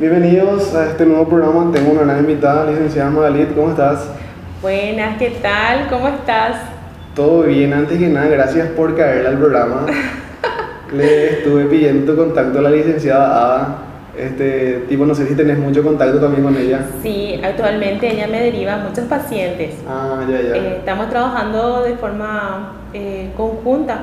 Bienvenidos a este nuevo programa. Tengo una gran invitada, licenciada Magalit. ¿Cómo estás? Buenas, ¿qué tal? ¿Cómo estás? Todo bien. Antes que nada, gracias por caer al programa. Le estuve pidiendo tu contacto a la licenciada Ada. Este tipo, no sé si tenés mucho contacto también con ella. Sí, actualmente ella me deriva a muchos pacientes. Ah, ya, ya. Eh, estamos trabajando de forma eh, conjunta.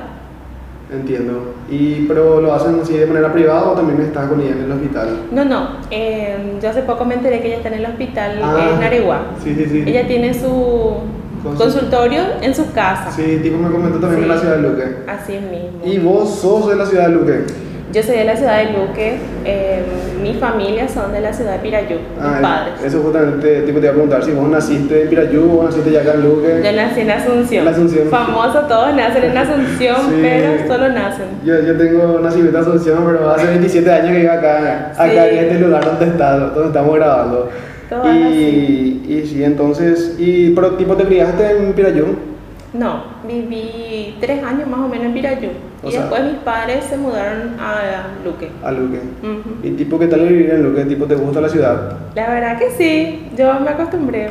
Entiendo. ¿Y pero lo hacen así de manera privada o también estás con ella en el hospital? No, no. eh, yo hace poco me enteré que ella está en el hospital Ah, en Areguá. Sí, sí, sí. Ella tiene su Consul- consultorio en su casa. Sí, tipo me comentó también Sí. de la ciudad de Luque. Así mismo. ¿Y vos sos de la ciudad de Luque? Yo soy de la ciudad de Luque. eh, mi familia son de la ciudad de Pirayú, mis Ah, padres. Eso justamente tipo, te iba a preguntar si vos naciste en Pirayú o naciste ya acá en Luque. Yo nací en Asunción. En Asunción. Famoso, todos nacen en Asunción, Sí. pero solo nacen. Yo, yo tengo nacimiento en Asunción, pero hace 27 años que vivo acá, acá en este lugar donde, está, donde estamos grabando. Todo es Y, y sí, entonces, y, pero tipo te criaste en Pirayú. No, viví tres años más o menos en Pirayú. O y sea- después mis padres se mudaron a Luque. A Luque. ¿Y tipo qué tal vivir en Luque? ¿Tipo te gusta la ciudad? La verdad que sí, yo me acostumbré.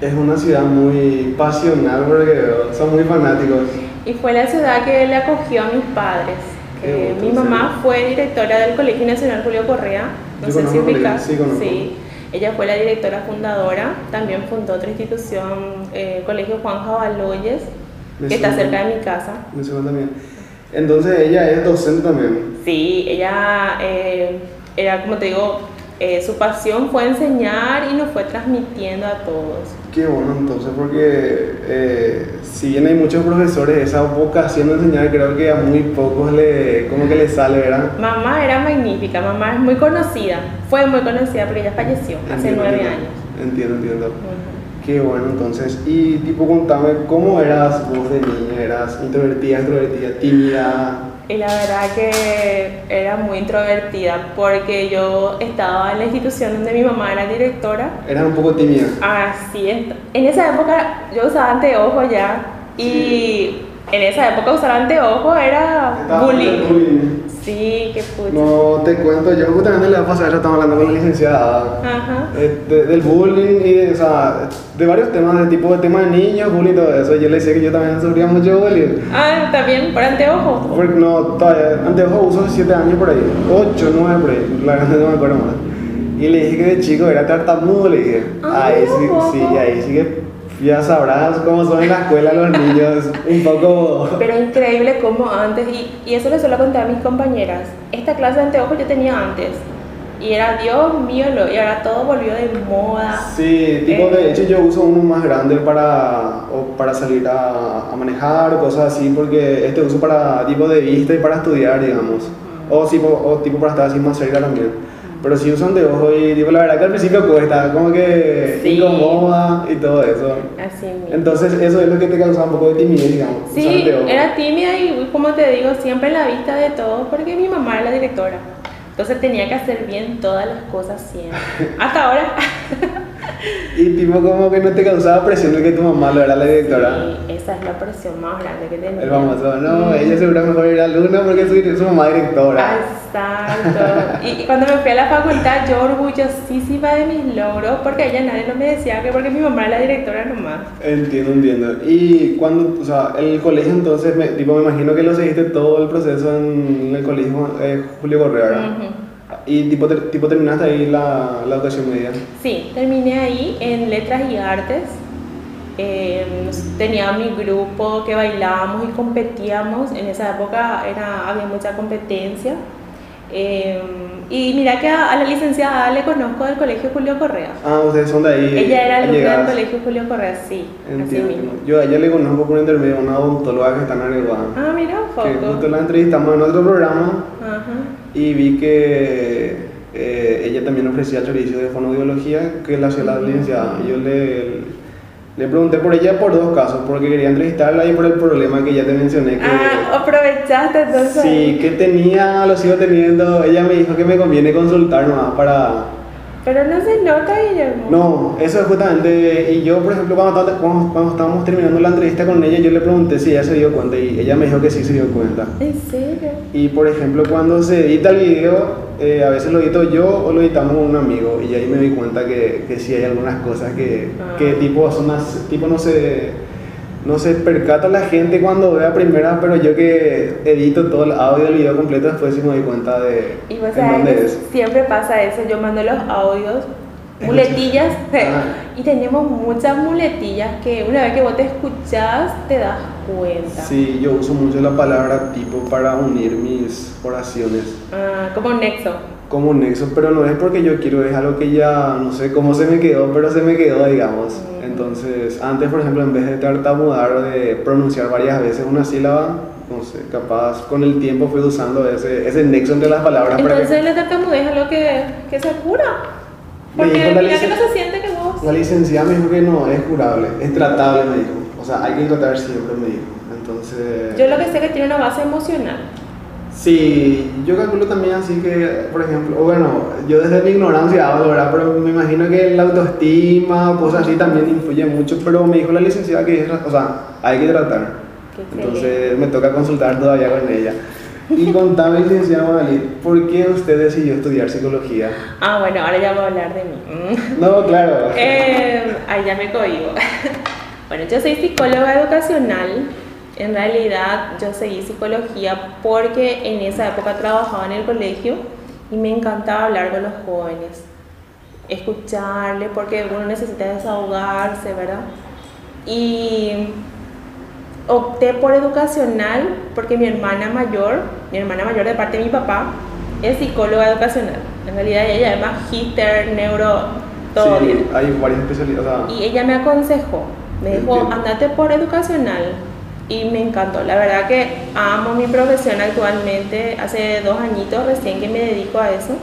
Es una ciudad muy pasional porque son muy fanáticos. Y fue la ciudad que le acogió a mis padres. Mi mamá fue directora del Colegio Nacional Julio Correa. No Yo sé si ubicas. sí, conozco. Ella fue la directora fundadora. También fundó otra institución, eh, Colegio Juan Jabaloyes, que está cerca de mi casa. Me suena también. Entonces ella es docente también. Sí, ella eh, era, como te digo, eh, su pasión fue enseñar y nos fue transmitiendo a todos. Qué bueno entonces, porque eh, si bien hay muchos profesores, esa vocación de enseñar creo que a muy pocos le, como que le sale, ¿verdad? Mamá era magnífica, mamá es muy conocida, fue muy conocida, pero ella falleció hace nueve entiendo. años. Entiendo, entiendo. Qué bueno entonces. Y tipo, contame, ¿cómo eras vos de niña? ¿Eras introvertida, extrovertida, tímida? Y la verdad que era muy introvertida porque yo estaba en la institución donde mi mamá era directora. ¿Eras un poco tímida? Así es. En esa época yo usaba anteojos ya y en esa época usar anteojos era bullying. bullying. Sí, qué pucha. No, te cuento, yo justamente la vez pasada ya estaba hablando con la licenciada. Ajá. eh, de- del bullying y de, o sea, de varios temas, de tipo de tema de niños, bullying y todo eso. Yo le decía que yo también sufría mucho bullying. Ah, también por anteojos. Porque no, todavía, anteojos uso hace 7 años por ahí, 8, 9 por ahí, la verdad no me acuerdo más. Y le dije que de chico era tartamudo, le dije. Ah, ahí sí, sí, ahí sí que ya sabrás cómo son en la escuela los niños, un poco... Pero increíble como antes, y, y eso le suelo contar a mis compañeras, esta clase de anteojos yo tenía antes. Y era, Dios mío, lo, y ahora todo volvió de moda. Sí, tipo de hecho yo uso uno más grande para, o para salir a, a manejar cosas así, porque este uso para tipo de vista y para estudiar, digamos. O tipo, o tipo para estar así más cerca también. Pero si usan de ojo y tipo, la verdad que al principio cuesta, como que Sí. incomoda y todo eso. Así mismo. Entonces eso es lo que te causaba un poco de timidez, digamos. Sí, era tímida y como te digo, siempre en la vista de todos, porque mi mamá era la directora. Entonces tenía que hacer bien todas las cosas siempre. Hasta ahora. Y tipo como que no te causaba presión de que tu mamá lo era la directora. Sí, esa es la presión más grande que tenía. El famoso, no, Mm. ella seguro mejor ir alumna porque su, su mamá directora. Exacto. Y, y cuando me fui a la facultad, yo orgullosísima de mis logros, porque ella nadie no me decía que porque mi mamá era la directora nomás. Entiendo, entiendo. Y cuando, o sea, el colegio entonces, me, tipo, me imagino que lo seguiste todo el proceso en el colegio eh, Julio Correa, ¿verdad? Y tipo, tipo terminaste ahí la, la educación media. Sí, terminé ahí en letras y artes. Eh, tenía mi grupo que bailábamos y competíamos. En esa época era, había mucha competencia. Eh, y mira que a, a la licenciada le conozco del colegio Julio Correa. Ah, ustedes son de ahí. Ella era alumna del colegio Julio Correa, sí, así Entiendo. mismo. Yo a ella le conozco por intermedio una odontóloga que está en Areguá. Ah, mira, que justo la entrevistamos en otro programa Ajá. Y vi que eh, ella también ofrecía servicios de fonoaudiología que la hacía la licenciada. Yo le, le pregunté por ella por dos casos, porque quería entrevistarla y por el problema que ya te mencioné. Que, Ah, aprovechaste entonces. Sí, que tenía, lo sigo teniendo. Ella me dijo que me conviene consultar nomás para, Pero no se nota, Guillermo. No, eso es justamente, y yo por ejemplo cuando, cuando, cuando estábamos terminando la entrevista con ella, yo le pregunté si ella se dio cuenta y ella me dijo que sí se dio cuenta. ¿En serio? Y por ejemplo cuando se edita el video, eh, a veces lo edito yo o lo editamos con un amigo y ahí me di cuenta que, que sí hay algunas cosas que, Ah. que tipo, son más, tipo no se... No se percata la gente cuando ve a primera, pero yo que edito todo el audio del video completo, después sí me doy cuenta de Y vos en sabés dónde es. siempre pasa eso, yo mando los audios, muletillas, Ah. y tenemos muchas muletillas que una vez que vos te escuchás te das cuenta. Sí, yo uso mucho la palabra tipo para unir mis oraciones Ah, como nexo. como nexo, pero no es porque yo quiero, es algo que ya no sé cómo se me quedó, pero se me quedó, digamos. Entonces, antes, por ejemplo, en vez de tartamudear, de pronunciar varias veces una sílaba, no sé, capaz con el tiempo fui usando ese, ese nexo entre las palabras para que Entonces la tartamudez es algo que, que se cura. Me Porque dijo la mira que no se siente que vos... la licenciada me dijo que no, es curable, es tratable, me dijo. O sea, hay que tratar siempre, me dijo. Entonces... Yo lo que sé que tiene una base emocional. Sí, yo calculo también así que, por ejemplo, o bueno, yo desde mi ignorancia hablo, ¿verdad? Pero me imagino que la autoestima cosas así también influye mucho, pero me dijo la licenciada que es, o sea, hay que tratar. Entonces me toca consultar todavía con ella. Y contame, licenciada Magali, ¿por qué usted decidió estudiar psicología? Ah, bueno, ahora ya voy a hablar de mí. No, claro. Eh, ay, ya me cohibo. Bueno, yo soy psicóloga educacional. En realidad, yo seguí psicología porque en esa época trabajaba en el colegio y me encantaba hablar con los jóvenes, escucharle, porque uno necesita desahogarse, ¿verdad? Y opté por educacional porque mi hermana mayor, mi hermana mayor de parte de mi papá, es psicóloga educacional. En realidad ella es magíster, neuro, todo sí, bien. hay varias especialidades. o sea, Y ella me aconsejó, me dijo, andate por educacional. Y me encantó. La verdad que amo mi profesión actualmente. Hace dos añitos recién que me dedico a eso.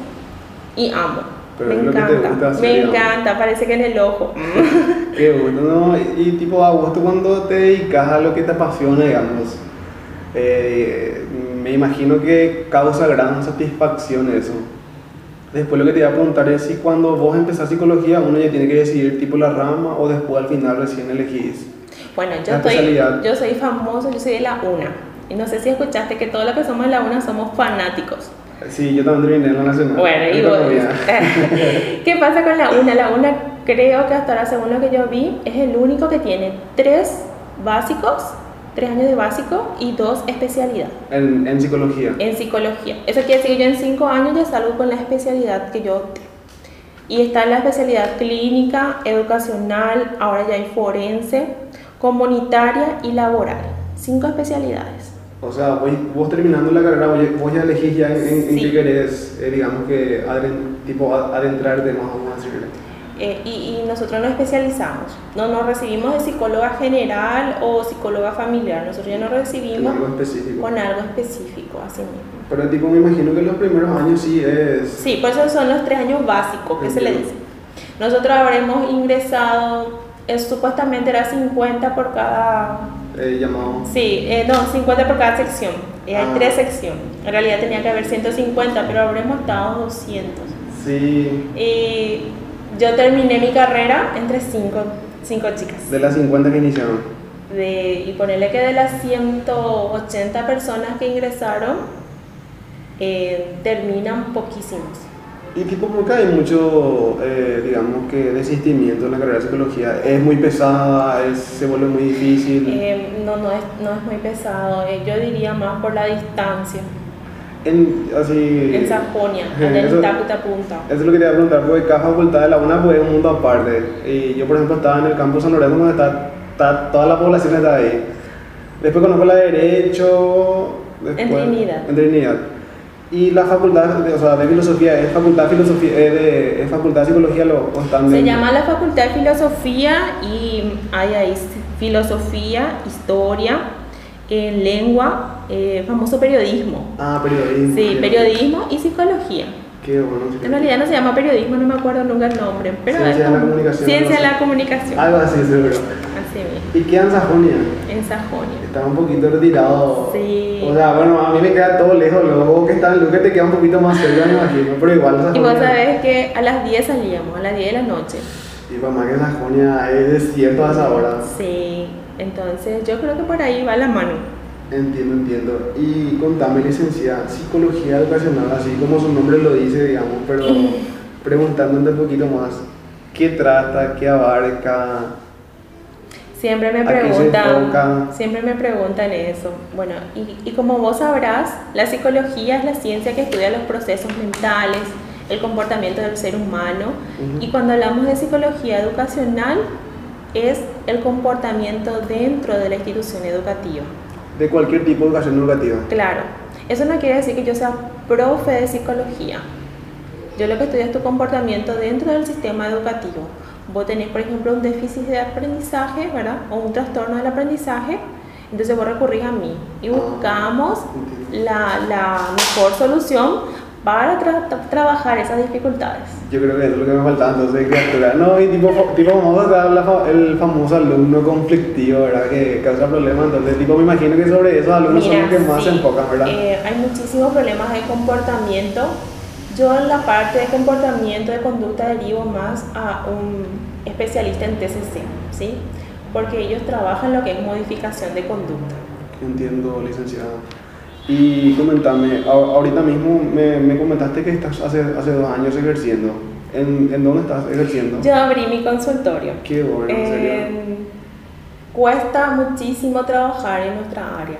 Y amo. Pero me encanta. gusta hacer, me digamos. encanta, parece que en el ojo. Qué bueno, ¿no? Y tipo, a gusto cuando te dedicas a lo que te apasiona, digamos. Eh, me imagino que causa gran satisfacción eso. Después lo que te iba a preguntar es si cuando vos empezás psicología uno ya tiene que decidir tipo la rama o después al final recién elegís. Bueno, yo, estoy, yo soy famoso, yo soy de la UNA. Y no sé si escuchaste que todos los que somos de la UNA somos fanáticos. Sí, yo también terminé en la nacional. Bueno, y vos-. ¿Qué pasa con la UNA? La UNA creo que hasta ahora, según lo que yo vi, es el único que tiene tres básicos, tres años de básico y dos especialidades En, en psicología. en psicología. Eso quiere decir que yo en cinco años ya salgo con la especialidad que yo opté. Y está la especialidad clínica, educacional, ahora ya hay forense, comunitaria y laboral. Cinco especialidades. O sea, vos, vos terminando la carrera, vos ya, elegís ya en, en- en Sí. qué querés, eh, digamos que adren- tipo a- adentrarte más, a decirle. Eh, y, y nosotros nos especializamos. No nos recibimos de psicóloga general o psicóloga familiar. Nosotros ya nos recibimos algo con algo específico, así mismo. Pero tipo me imagino que los primeros años sí es... Sí, por eso son los tres años básicos que se le Entiendo. dice. Nosotros habremos ingresado, supuestamente era 50 por cada... eh, llamado... Sí, eh, no, 50 por cada sección. Eh, hay Ah. tres secciones. En realidad tenía que haber 150, pero habremos estado 200. Sí, Y yo terminé mi carrera entre cinco, cinco chicas. de las 50 que iniciaron. De, y ponerle que de las 180 personas que ingresaron, eh, terminan poquísimos. Y tipo porque hay mucho, eh, digamos que desistimiento en la carrera de psicología. Es muy pesada, es- se vuelve muy difícil. Eh, no, no es, no es muy pesado. eh, yo diría más por la distancia. en, así... En Sajonia, allá en Punta. Eso es lo que te iba a preguntar, porque cada facultad de la UNA pues, es un mundo aparte. Y yo, por ejemplo, estaba en el campus San Lorenzo, donde está, está- toda la población está ahí. Después conozco la de Derecho. después- Trinidad. En Trinidad. Y la facultad de, o sea, de Filosofía, ¿es facultad de, filosofía, eh, de, es facultad de Psicología lo, están Se llama la Facultad de Filosofía y hay ahí filosofía, historia, eh, lengua, eh, famoso periodismo. Ah, periodismo. Sí, periodismo y psicología. Qué bueno. En realidad no se llama periodismo, no me acuerdo nunca el nombre, pero Ciencia es de la comunicación, Ciencia de la comunicación. Algo así, seguro. Así. ¿Y queda en Sajonia? En Sajonia. Está un poquito retirado. Sí. O sea, bueno, a mí me queda todo lejos, luego que está en Luque te queda un poquito más cerca, me imagino, pero igual Sajonia. Y vos sabés que a las 10 salíamos, a las 10 de la noche. Y para más que Sajonia es desierto a esa hora. Sí, entonces yo creo que por ahí va la mano. Entiendo, entiendo. Y contame, licenciada, psicología educacional, así como su nombre lo dice, digamos, pero preguntándote un poquito más, ¿qué trata, qué abarca? Siempre me ¿A qué se preguntan, siempre me preguntan eso. Bueno, y, y como vos sabrás, la psicología es la ciencia que estudia los procesos mentales, el comportamiento del ser humano. Y cuando hablamos de psicología educacional, es el comportamiento dentro de la institución educativa. De cualquier tipo de educación educativa. Claro, eso no quiere decir que yo sea profe de psicología. Yo lo que estudio es tu comportamiento dentro del sistema educativo. Vos tenés, por ejemplo, un déficit de aprendizaje, ¿verdad? O un trastorno del aprendizaje, entonces vos recurrís a mí y buscamos Entiendo. la, la mejor solución para tra- tra- trabajar esas dificultades. Yo creo que eso es lo que me faltaba entonces, criatura. No, y tipo, tipo vamos a dar la fa- el famoso alumno conflictivo, ¿verdad? Que causa problemas. Entonces, tipo, me imagino que sobre esos alumnos son los que más se sí, enfocan, ¿verdad? eh, hay muchísimos problemas de comportamiento. Yo en la parte de comportamiento de conducta derivo más a un especialista en TCC, ¿sí? Porque ellos trabajan lo que es modificación de conducta. Entiendo, licenciada. Y comentame, ahorita mismo me, me comentaste que estás hace, hace dos años ejerciendo. ¿En, en dónde estás ejerciendo? Yo abrí mi consultorio. Qué bueno. Eh, cuesta muchísimo trabajar en nuestra área.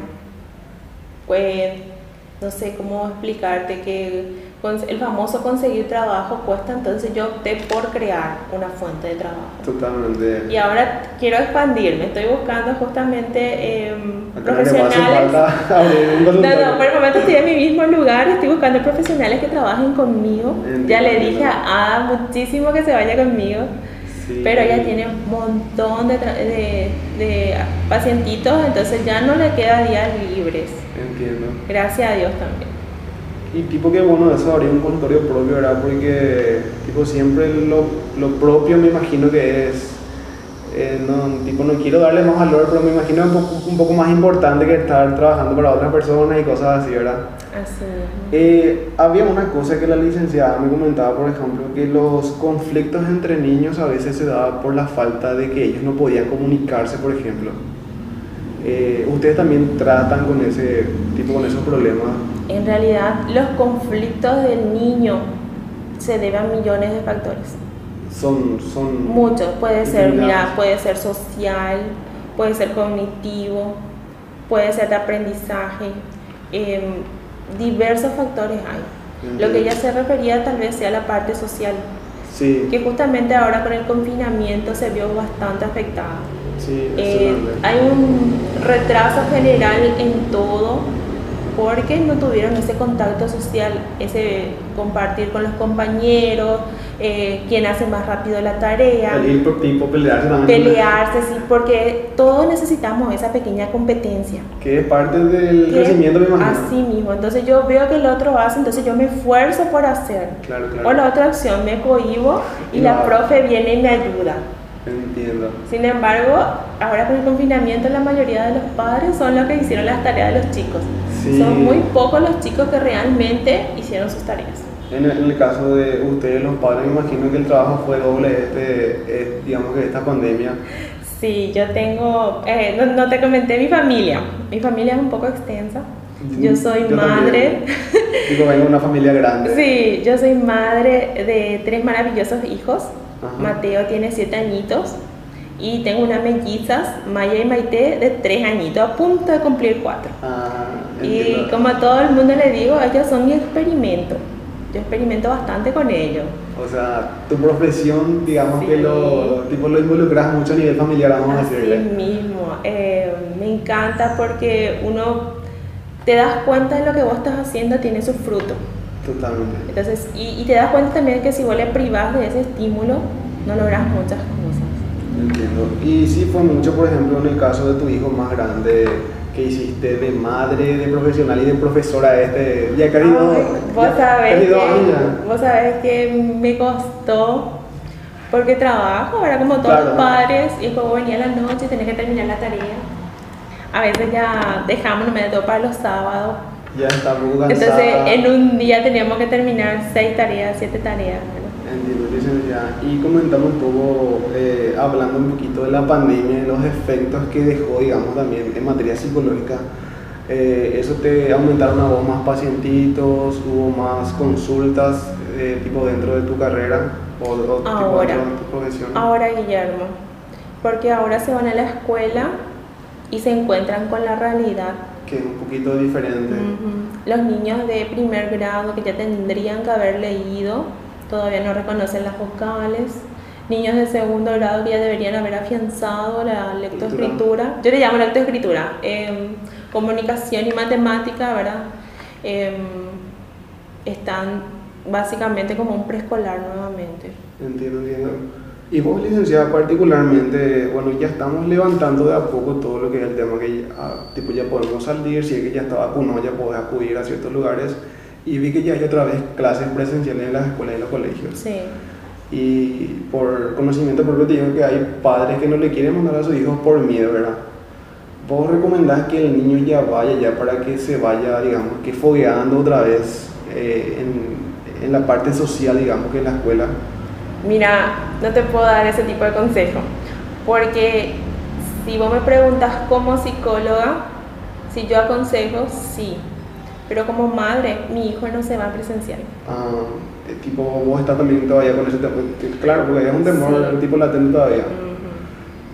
Pues no sé cómo explicarte que el famoso conseguir trabajo cuesta, entonces yo opté por crear una fuente de trabajo. Totalmente. Y ahora quiero expandirme, estoy buscando justamente hace profesionales. No, no, por el momento estoy en mi mismo lugar, estoy buscando profesionales que trabajen conmigo. Ya le dije a muchísimo que se vaya conmigo. Sí. Pero ella tiene un montón de, de, de pacientitos, entonces ya no le queda días libres. Entiendo. Gracias a Dios también. Y tipo que bueno eso abrir un consultorio propio, ¿verdad? Porque tipo siempre lo, lo propio me imagino que es, eh, no, tipo no quiero darle más valor, pero me imagino un poco, un poco más importante que estar trabajando para otras personas y cosas así, ¿verdad? Así. Eh, había una cosa que la licenciada me comentaba, por ejemplo, que los conflictos entre niños a veces se daban por la falta de que ellos no podían comunicarse, por ejemplo. Eh, ¿Ustedes también tratan con ese tipo, con esos problemas? En realidad, los conflictos del niño se deben a millones de factores. Son, son Muchos. Puede ser, mira, puede ser social, puede ser cognitivo, puede ser de aprendizaje. em, diversos factores hay. Lo que ella se refería tal vez sea la parte social, Sí, que justamente ahora con el confinamiento se vio bastante afectada. sí, Eh, hay un retraso general en todo porque no tuvieron ese contacto social, ese compartir con los compañeros, eh, quién hace más rápido la tarea, El por tipo, pelearse también. pelearse, sí, porque todos necesitamos esa pequeña competencia. Que es parte del que crecimiento, me imagino. Así mismo, entonces yo veo que el otro hace, entonces yo me esfuerzo por hacer. Claro, claro. O la otra opción, me cohibo y Y la no. profe viene y me ayuda. Entiendo. Sin embargo, ahora con el confinamiento la mayoría de los padres son los que hicieron las tareas de los chicos. Sí. Son muy pocos los chicos que realmente hicieron sus tareas. En el, en el caso de ustedes, los padres, me imagino que el trabajo fue doble, este, eh, digamos que esta pandemia. Sí, yo tengo, eh, no, no te comenté mi familia. Mi familia es un poco extensa. Yo soy Yo madre. Digo, vengo una familia grande. Sí, yo soy madre de tres maravillosos hijos. Ajá. Mateo tiene siete añitos y tengo unas mellizas, Maya y Maite, de tres añitos, a punto de cumplir cuatro. Ah, Y como a todo el mundo le digo, ellos son mi experimento. Yo experimento bastante con ellos. O sea, tu profesión, digamos Sí. que lo, tipo, lo involucras mucho a nivel familiar, vamos a Así decirle. mismo. eh, me encanta porque uno te das cuenta de lo que vos estás haciendo tiene su fruto. Totalmente. Entonces, y, y te das cuenta también que si vos le privas de ese estímulo, no logras muchas cosas. Entiendo. Y sí fue mucho, por ejemplo, en el caso de tu hijo más grande, que hiciste de madre, de profesional y de profesora este, ya casi dos, vos ya sabés que, vos sabés que me costó Porque trabajo, era como todos Claro. los padres, y luego venía la noche y tenés que terminar la tarea. A veces ya dejamos no me todo para los sábados. Ya está muy cansada. Entonces en un día teníamos que terminar seis tareas, siete tareas. ¿verdad? Entiendo, licenciada. Y comentando un poco, eh, hablando un poquito de la pandemia y los efectos que dejó, digamos, también en materia psicológica. eh, ¿Eso te aumentaron a vos más pacientitos? ¿Hubo más consultas, eh, tipo dentro de tu carrera? ¿O, o tipo Ahora. dentro de tu profesión? Ahora, Guillermo, porque ahora se van a la escuela y se encuentran con la realidad. Que es un poquito diferente. Ujú. Los niños de primer grado que ya tendrían que haber leído todavía no reconocen las vocales. Niños de segundo grado que ya deberían haber afianzado la lectoescritura. Yo le llamo lectoescritura. em, comunicación y matemática, ¿verdad? Em, están básicamente como un preescolar nuevamente. Entiendo, entiendo. Y vos, licenciada, particularmente, bueno, ya estamos levantando de a poco todo lo que es el tema que ya, tipo, ya podemos salir, si es que ya está vacunado, ya podés acudir a ciertos lugares. Y vi que ya hay otra vez clases presenciales en las escuelas y los colegios. Sí. Y por conocimiento propio te digo que hay padres que no le quieren mandar a sus hijos por miedo, ¿verdad? ¿Vos recomendás que el niño ya vaya ya para que se vaya, digamos, que fogueando otra vez eh, en, en la parte social, digamos, que en la escuela? Mira, no te puedo dar ese tipo de consejo, porque si vos me preguntas como psicóloga, si yo aconsejo, sí, pero como madre, mi hijo no se va a presencial. Ah, tipo, vos estás también todavía con ese tema. Claro, porque es un temor Sí. tipo latente todavía. Ujú.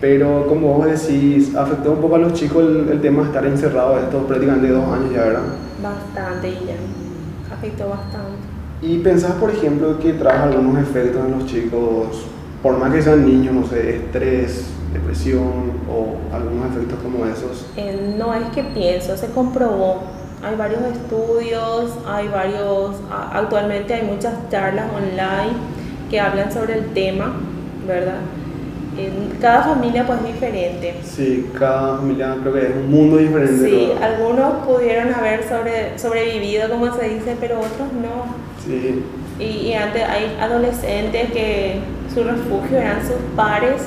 Pero como vos decís, afectó un poco a los chicos el, el tema de estar encerrados estos prácticamente dos años ya, ¿verdad? Bastante, Guillermo, afectó bastante. Y pensás, por ejemplo, que trae algunos efectos en los chicos, por más que sean niños, no sé, estrés, depresión o algunos efectos como esos. Eh, no es que pienso, se comprobó. Hay varios estudios, hay varios, actualmente hay muchas charlas online que hablan sobre el tema, ¿verdad? Cada familia pues es diferente. Sí, cada familia creo que es un mundo diferente. Sí, algunos pudieron haber sobre, sobrevivido, como se dice, pero otros no. Sí, Y, y antes hay adolescentes que su refugio eran sus pares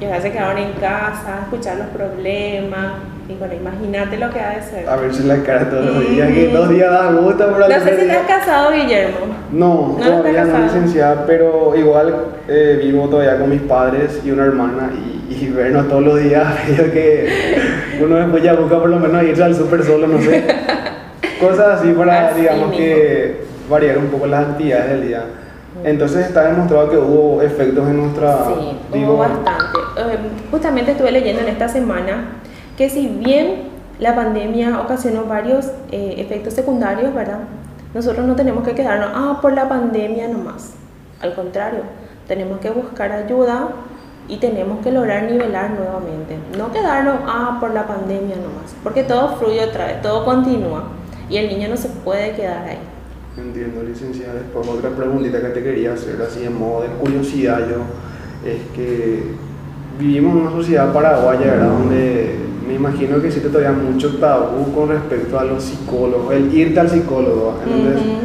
y ahora se quedaron en casa a escuchar los problemas. Y bueno, imagínate lo que ha de ser. a verse la cara todos los días, que dos días da gusto, No sé si día- estás casado, Guillermo. No, No todavía no licenciada, pero igual eh, vivo todavía con mis padres y una hermana y, y vernos todos los días, creo que uno después ya busca por lo menos irse al súper solo, no sé. Cosas así para, Así digamos mismo. que variar un poco las actividades del día. Entonces está demostrado que hubo efectos en nuestra... Sí, digo, hubo bastante. Eh, justamente estuve leyendo en esta semana que si bien la pandemia ocasionó varios eh, efectos secundarios, ¿verdad? Nosotros no tenemos que quedarnos, ah, por la pandemia nomás. Al contrario, tenemos que buscar ayuda y tenemos que lograr nivelar nuevamente. No quedarnos, ah, por la pandemia nomás. Porque todo fluye otra vez, todo continúa. Y el niño no se puede quedar ahí. Entiendo, licenciada. Después otra preguntita que te quería hacer, así en modo de curiosidad yo, es que vivimos en una sociedad paraguaya, ¿verdad? Donde me imagino que existe todavía mucho tabú con respecto a los psicólogos, el irte al psicólogo, ¿entendés? Ujú.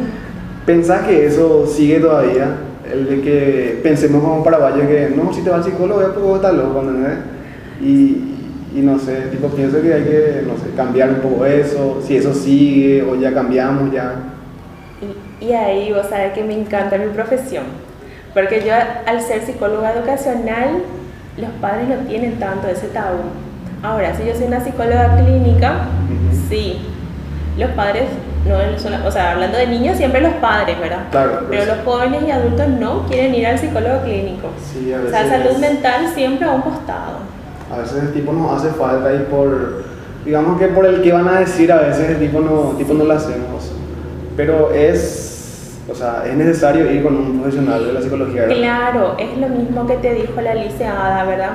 ¿Pensás que eso sigue todavía? El de que pensemos como paraguayos que no, si te vas al psicólogo ya vos estás loco, ¿entendés? Y, y no sé, tipo pienso que hay que, no sé, cambiar un poco eso, si eso sigue o ya cambiamos ya. Y, y ahí vos sabés que me encanta mi profesión, porque yo al ser psicóloga educacional, los padres no tienen tanto ese tabú. Ahora, si yo soy una psicóloga clínica, Ujú. sí, los padres, no son- o sea, hablando de niños, siempre los padres, ¿verdad? Claro, Pero pues. los jóvenes y adultos no quieren ir al psicólogo clínico. Sí, a O sea, veces- salud mental siempre a un costado. A veces el tipo nos hace falta y por, digamos que por el que van a decir, a veces el tipo no, tipo no lo hacemos. Pero es, o sea, es necesario ir con un profesional de la psicología. ¿verdad? Claro, es lo mismo que te dijo la licenciada, ¿verdad?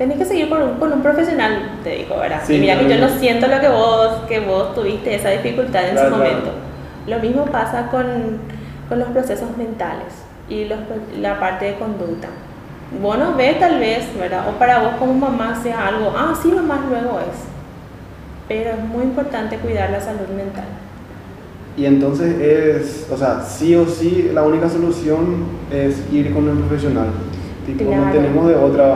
Tenés que seguir con un, con un profesional, te dijo, ¿verdad? Sí, y mira que yo claro. no siento lo que vos, que vos tuviste esa dificultad en Claro, su claro. momento. Lo mismo pasa con, con los procesos mentales y los, la parte de conducta. Vos no ves tal vez, ¿verdad? O para vos como mamá sea algo, ah, sí, nomás luego es. Pero es muy importante cuidar la salud mental. Y entonces es, o sea, sí o sí, la única solución es ir con un profesional. Tipo, no Claro. tenemos de otra.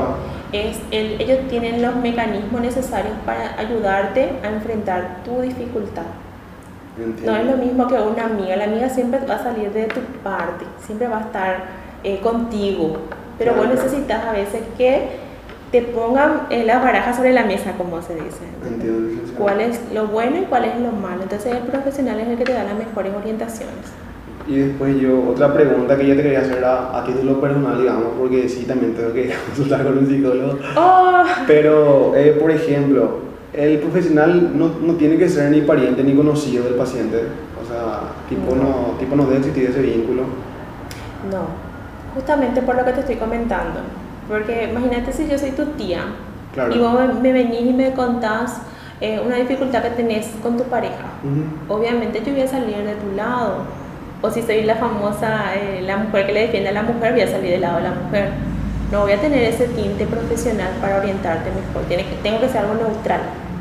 Es el- ellos tienen los mecanismos necesarios para ayudarte a enfrentar tu dificultad. Entiendo. No es lo mismo que una amiga. La amiga siempre va a salir de tu parte, siempre va a estar eh, contigo. Pero Claro, vos claro. necesitas a veces que te pongan eh, las barajas sobre la mesa, como se dice. Entiendo. ¿Cuál es lo bueno y cuál es lo malo? Entonces el profesional es el que te da las mejores orientaciones. Y después yo, otra pregunta que yo te quería hacer a, a título personal, digamos, porque sí, también tengo que consultar con un psicólogo. ¡Oh! Pero, eh, por ejemplo, el profesional no, no tiene que ser ni pariente ni conocido del paciente. O sea, tipo no, tipo no debe existir ese vínculo. No, justamente por lo que te estoy comentando. Porque imagínate si yo soy tu tía Claro. y vos me, me venís y me contás eh, una dificultad que tenés con tu pareja. Obviamente yo voy a salir de tu lado. O si soy la famosa, eh, la mujer que le defiende a la mujer, voy a salir del lado de la mujer. No voy a tener ese tinte profesional para orientarte mejor. Tiene que, tengo que ser algo neutral.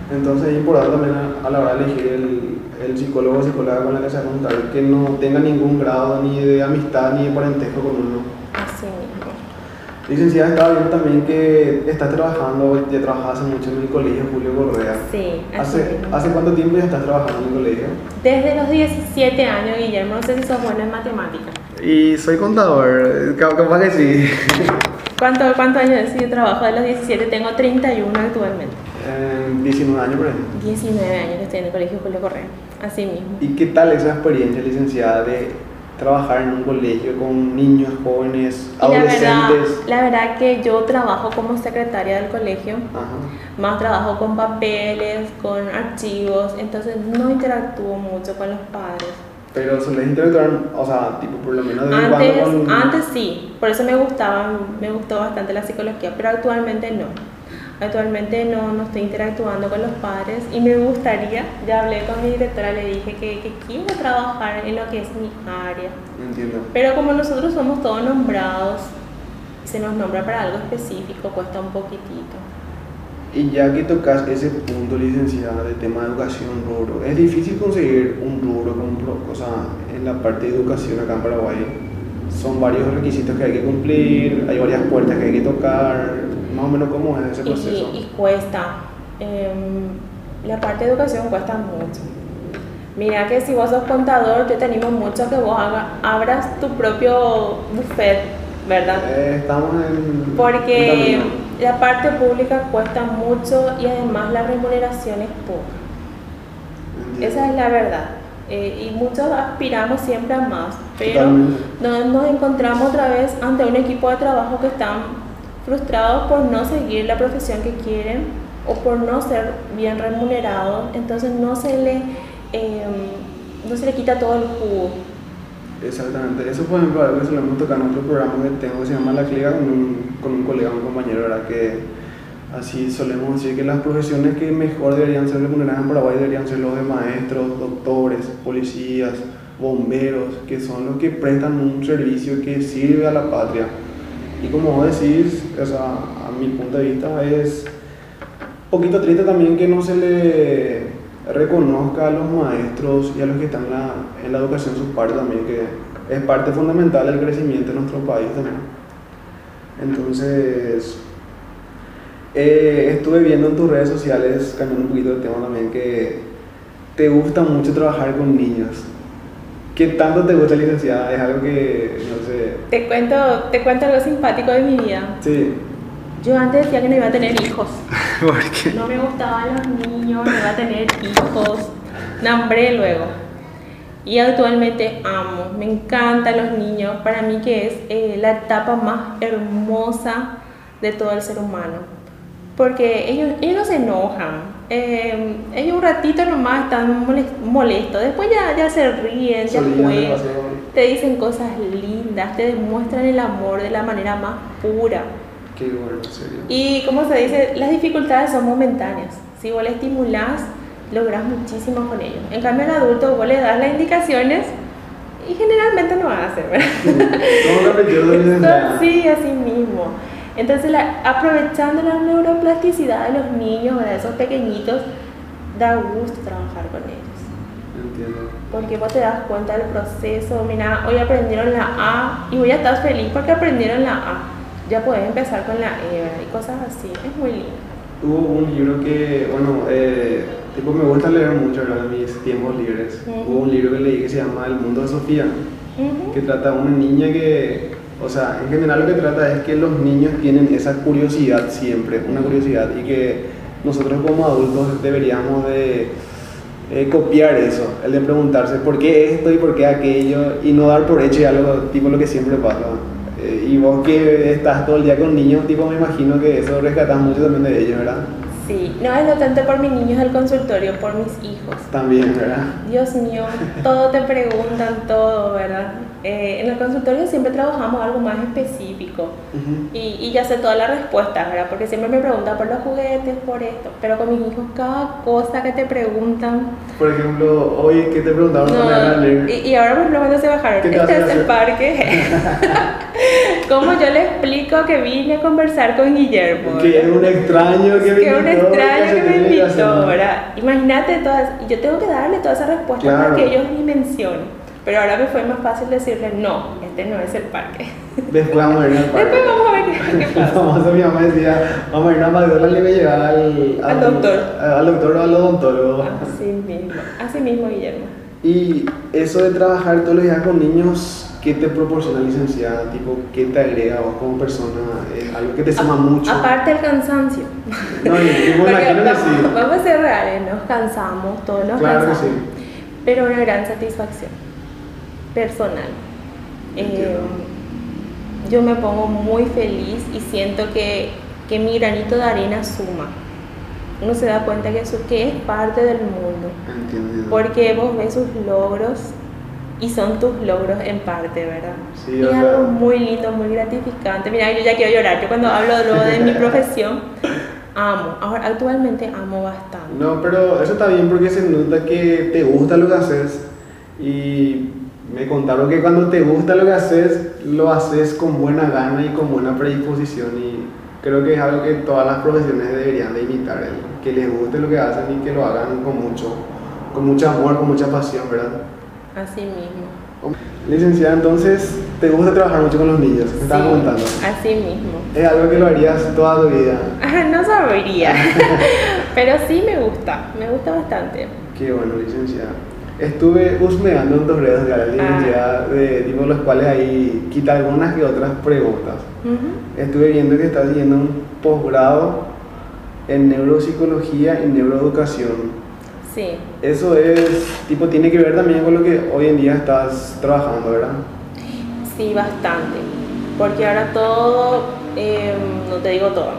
Entonces es importante también a, a la hora de elegir el, el psicólogo o psicóloga con la que se va a contar que no tenga ningún grado ni de amistad ni de parentesco con uno. Así mismo. Licenciada, estaba viendo también que estás trabajando, ya trabajas hace mucho en el colegio Julio Correa. Sí, así ¿Hace, mismo. ¿Hace cuánto tiempo ya estás trabajando en el colegio? Desde los 17 años, Guillermo, no sé si sos bueno en matemáticas. Y soy contador, ca- capaz que sí. ¿Cuánto, ¿Cuántos años sí, trabajo? De los 17 tengo 31 actualmente. En 19 años por ahí. 19 años que estoy en el colegio Julio Correa. Así mismo. ¿Y qué tal esa experiencia, licenciada, de trabajar en un colegio con niños, jóvenes, Y la verdad, adolescentes? la verdad que yo trabajo como secretaria del colegio, Ajá. más trabajo con papeles, con archivos, entonces no interactúo mucho con los padres. Pero se les interactuar, o sea, tipo por lo menos de Antes, cuando con... antes sí, por eso me gustaba, me gustó bastante la psicología, pero actualmente no. Actualmente no, no estoy interactuando con los padres y me gustaría, ya hablé con mi directora, le dije que, que quiero trabajar en lo que es mi área. Entiendo. Pero como nosotros somos todos nombrados, se nos nombra para algo específico, cuesta un poquitito. Y ya que tocas ese punto, licenciada, de tema de educación rubro, es difícil conseguir un rubro con, o sea, en la parte de educación acá en Paraguay. Son varios requisitos que hay que cumplir, hay varias puertas que hay que tocar, más o menos cómo es ese Y, proceso. y cuesta. em, la parte de educación cuesta mucho. Mira que si vos sos contador, yo te animo mucho a que vos haga- abras tu propio buffet, ¿verdad? Eh, estamos en... Porque la parte pública cuesta mucho y además la remuneración es poca. Entiendo. Esa es la verdad. Eh, y muchos aspiramos siempre a más, pero no- nos encontramos otra vez ante un equipo de trabajo que están frustrados por no seguir la profesión que quieren o por no ser bien remunerados, entonces no se le, eh, no se le quita todo el jugo. Exactamente, eso por ejemplo algo que solemos tocar en otro programa que tengo que se llama La Cliga con un, con un colega, un compañero, ¿verdad? Que así solemos decir que las profesiones que mejor deberían ser remuneradas en Paraguay deberían ser los de maestros, doctores, policías, bomberos, que son los que prestan un servicio que sirve a la patria. Y como vos decís, o sea, a mi punto de vista es un poquito triste también que no se le reconozca a los maestros y a los que están en la, en la educación su parte también, que es parte fundamental del crecimiento de nuestro país también. Entonces, eh, estuve viendo en tus redes sociales, cambiando un poquito de tema también, que te gusta mucho trabajar con niños. ¿Qué tanto te gusta, licenciada? Es algo que, no sé, Te cuento, te cuento algo simpático de mi vida. sí. Yo antes decía que no iba a tener hijos. Porque No me gustaban los niños, no iba a tener hijos. Nambré luego. Y actualmente amo, me encantan los niños. Para mí que es eh, la etapa más hermosa de todo el ser humano. Porque ellos, ellos no se enojan. Eh, ellos un ratito nomás están moles- molestos. Después ya, ya se ríen, ya solían juegan. Te dicen cosas lindas, te demuestran el amor de la manera más pura. Qué bueno, en serio. Y como se dice, las dificultades son momentáneas. Si vos le estimulás, lográs muchísimo con ellos. En cambio, al adulto vos le das las indicaciones y generalmente no hacer, ¿verdad? ¿Cómo repetir la licenciada? sí, así mismo. Entonces, la- aprovechando la neuroplasticidad de los niños, de esos pequeñitos, da gusto trabajar con ellos. Entiendo. Porque vos te das cuenta del proceso. Mira, hoy aprendieron la A y vos ya estás feliz porque aprendieron la A. ya puedes empezar con la E ¿verdad? y cosas así. Es muy lindo. Hubo un libro que, bueno, eh, tipo me gusta leer mucho ¿verdad? en mis tiempos libres. Ujú. Hubo un libro que leí que se llama El mundo de Sofía, Ujú. que trata de una niña que, o sea, en general lo que trata es que los niños tienen esa curiosidad siempre, una curiosidad, y que nosotros como adultos deberíamos de eh, copiar eso, el de preguntarse por qué esto y por qué aquello, y no dar por hecho ya algo tipo lo que siempre pasa. Eh, y vos que estás todo el día con niños, tipo me imagino que eso rescatas mucho también de ellos, ¿verdad? Sí, no es no tanto por mis niños del consultorio, por mis hijos. También, ¿verdad? Dios mío, todo te preguntan, todo, ¿verdad? Eh, en el consultorio siempre trabajamos algo más específico y, y ya sé todas las respuestas, ¿verdad? Porque siempre me preguntan por los juguetes, por esto, pero con mis hijos cada cosa que te preguntan, Por ejemplo, hoy que te preguntaron no, y, y ahora por ejemplo cuando se bajaron, ¿Qué te este es el parque, ¿cómo yo le explico que vine a conversar con Guillermo? Que es un extraño que me que un invitó, extraño que me invitó. ¿verdad? Imagínate todas, y yo tengo que darle todas esas respuestas Claro. para que ellos ni mencionen. Pero ahora me fue más fácil decirle, no, este no es el parque. Después vamos a ir al parque. Después vamos a ver qué, pasa. Famoso, mi mamá decía, vamos a ir a McDonald's y me llevaba al, Al doctor. Al doctor o al odontólogo. Así mismo, así mismo, Guillermo. Y eso de trabajar todos los días con niños, ¿qué te proporciona licenciada? Tipo, ¿qué te agrega vos como persona? ¿Es algo que te suma A- mucho? Aparte el cansancio. No, y- imagino que vamos, vamos a ser reales, nos cansamos, todos nos Claro que cansamos. sí. Pero una gran satisfacción personal. Eh, yo me pongo muy feliz y siento que, que mi granito de arena suma. Uno se da cuenta que, eso, que es parte del mundo. Entiendo. Porque vos ves sus logros y son tus logros en parte, ¿verdad? Sí, y es algo muy lindo, muy gratificante. Mira, yo ya quiero llorar. Yo cuando hablo luego de mi profesión, amo. Ahora, actualmente amo bastante. No, pero eso está bien porque se nota que te gusta lo que haces y me contaron que cuando te gusta lo que haces, lo haces con buena gana y con buena predisposición y creo que es algo que todas las profesiones deberían de imitar, el que les guste lo que hacen y que lo hagan con mucho, con mucho amor, con mucha pasión, ¿verdad? Así mismo. Licenciada, entonces, ¿te gusta trabajar mucho con los niños? Me estabas Sí, comentando. Así mismo. Es algo que lo harías toda tu vida. No sabría. Pero sí me gusta, me gusta bastante. Qué bueno, licenciada. Estuve husmeando en tus redes sociales, Ah. licenciada, de tipo los cuales ahí quita algunas que otras preguntas. Ujú. Estuve viendo que estás haciendo un posgrado en neuropsicología y neuroeducación. Sí, Eso es, tipo, tiene que ver también con lo que hoy en día estás trabajando, ¿verdad? sí, bastante. Porque ahora todo, eh, no te digo todo,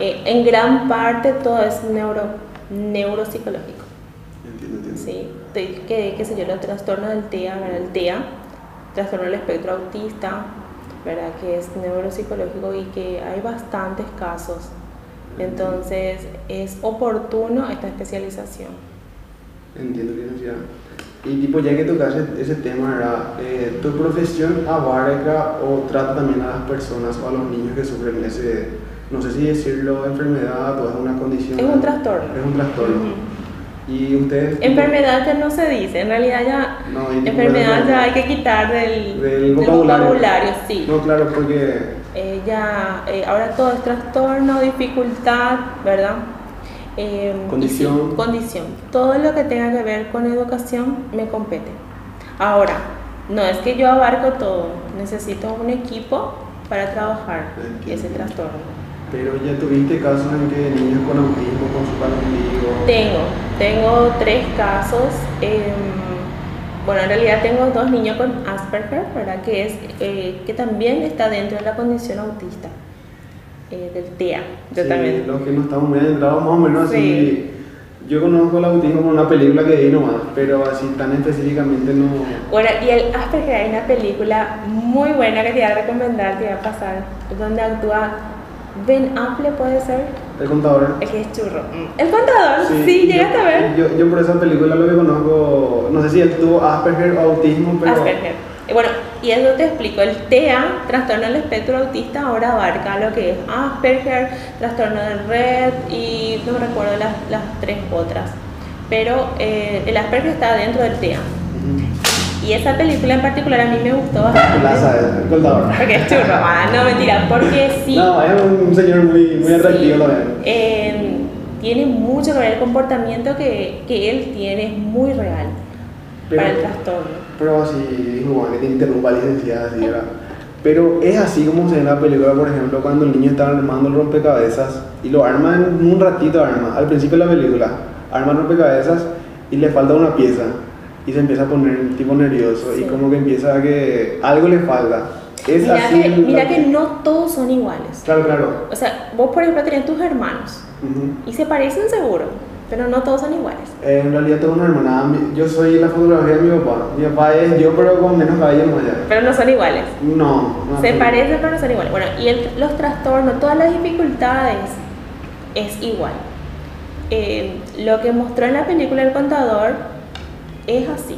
eh, en gran parte todo es neuro, neuropsicológico. Entiendo, entiendo. Sí, te- que, qué sé yo, los trastornos del TEA, ¿verdad? El TEA, trastorno del espectro autista, ¿verdad? Que es neuropsicológico y que hay bastantes casos. Entonces es oportuno esta especialización. Entiendo, licenciada. Y tipo, ya que tocaste ese tema, ¿verdad? Eh, ¿Tu profesión abarca o trata también a las personas o a los niños que sufren ese, no sé si decirlo, enfermedad o es una condición? Es un trastorno. Es un trastorno. Ujú. ¿Y ustedes? Enfermedad ya no se dice, en realidad ya No, enfermedad ya hay que quitar del, Del del vocabulario. sí. No, claro, porque Eh, ya, eh, ahora todo es trastorno, dificultad, ¿verdad? Eh, Condición. sí, condición. Todo lo que tenga que ver con educación me compete. Ahora, no es que yo abarco todo, necesito un equipo para trabajar ese trastorno. Pero ya tuviste casos en que niños con autismo, con su ombligo. Tengo, tengo tres casos. em, bueno, en realidad tengo dos niños con Asperger, ¿verdad? Que, es, eh, que también está dentro de la condición autista, eh, del TEA. Yo Sí, también. Los que no estamos muy adentrados, más o menos así. Sí. Yo conozco el autismo por una película que vi nomás, pero así tan específicamente no. Bueno, y el Asperger hay una película muy buena que te voy a recomendar, te voy a pasar, donde actúa Ben Affleck, puede ser, El contador. el que es churro. Mm. El contador, sí, yo- llegaste a ver. Yo, yo por esa película lo que conozco, no sé si él tuvo Asperger o autismo, pero. Asperger. Y Bueno, y eso te explico. El TEA, trastorno del espectro autista, ahora abarca lo que es Asperger, trastorno de red y no recuerdo las, las tres otras. Pero eh, el Asperger está dentro del TEA. Y esa película en particular a mí me gustó bastante. Plaza, el contador. Porque es churro, ah, no mentira, porque sí. No, es un señor muy, muy atractivo sí, también. eh, tiene mucho que ver el comportamiento que, que él tiene, es muy real Pero- para el trastorno. Pero así, dijo Juan, que te interrumpa licenciada, así, ¿verdad? Pero es así como se ve en la película, por ejemplo, cuando el niño está armando el rompecabezas y lo arma en un ratito, arma, al principio de la película, arma el rompecabezas y le falta una pieza y se empieza a poner tipo nervioso Sí. y como que empieza a que algo le falta. Es Mira, así. que, mira que no todos son iguales. Claro, claro. O sea, vos por ejemplo tenés tus hermanos Ujú. y se parecen seguro, pero no todos son iguales. Eh, en realidad tengo una hermana, yo soy la fotografía de mi papá. Mi papá es yo, pero con menos cabello allá. Pero no son iguales. No, no. Se parecen pero no son iguales. Bueno, y el- los trastornos, todas las dificultades es igual. Eh, lo que mostró en la película El Contador es así.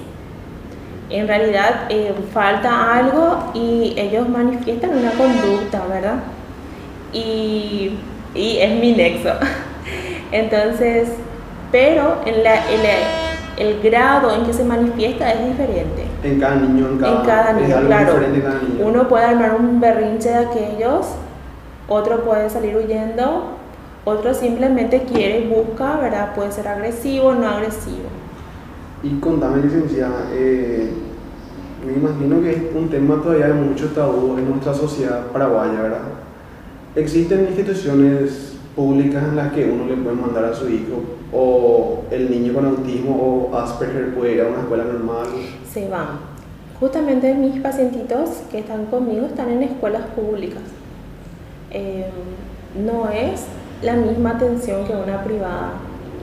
En realidad eh, falta algo y ellos manifiestan una conducta, ¿verdad? Y, y es mi nexo. Entonces, pero en la, en la- el grado en que se manifiesta es diferente. En cada niño, en cada, En cada niño, claro. diferente en cada niño. Uno puede armar un berrinche de aquellos, otro puede salir huyendo, otro simplemente quiere y busca, ¿verdad? Puede ser agresivo o no agresivo. Y contame, licenciada, eh, me imagino que es un tema todavía de mucho tabú en nuestra sociedad paraguaya, ¿verdad? ¿Existen instituciones públicas en las que uno le puede mandar a su hijo o el niño con autismo o Asperger puede ir a una escuela normal? Se van. Justamente mis pacientitos que están conmigo están en escuelas públicas. Eh, no es la misma atención que una privada,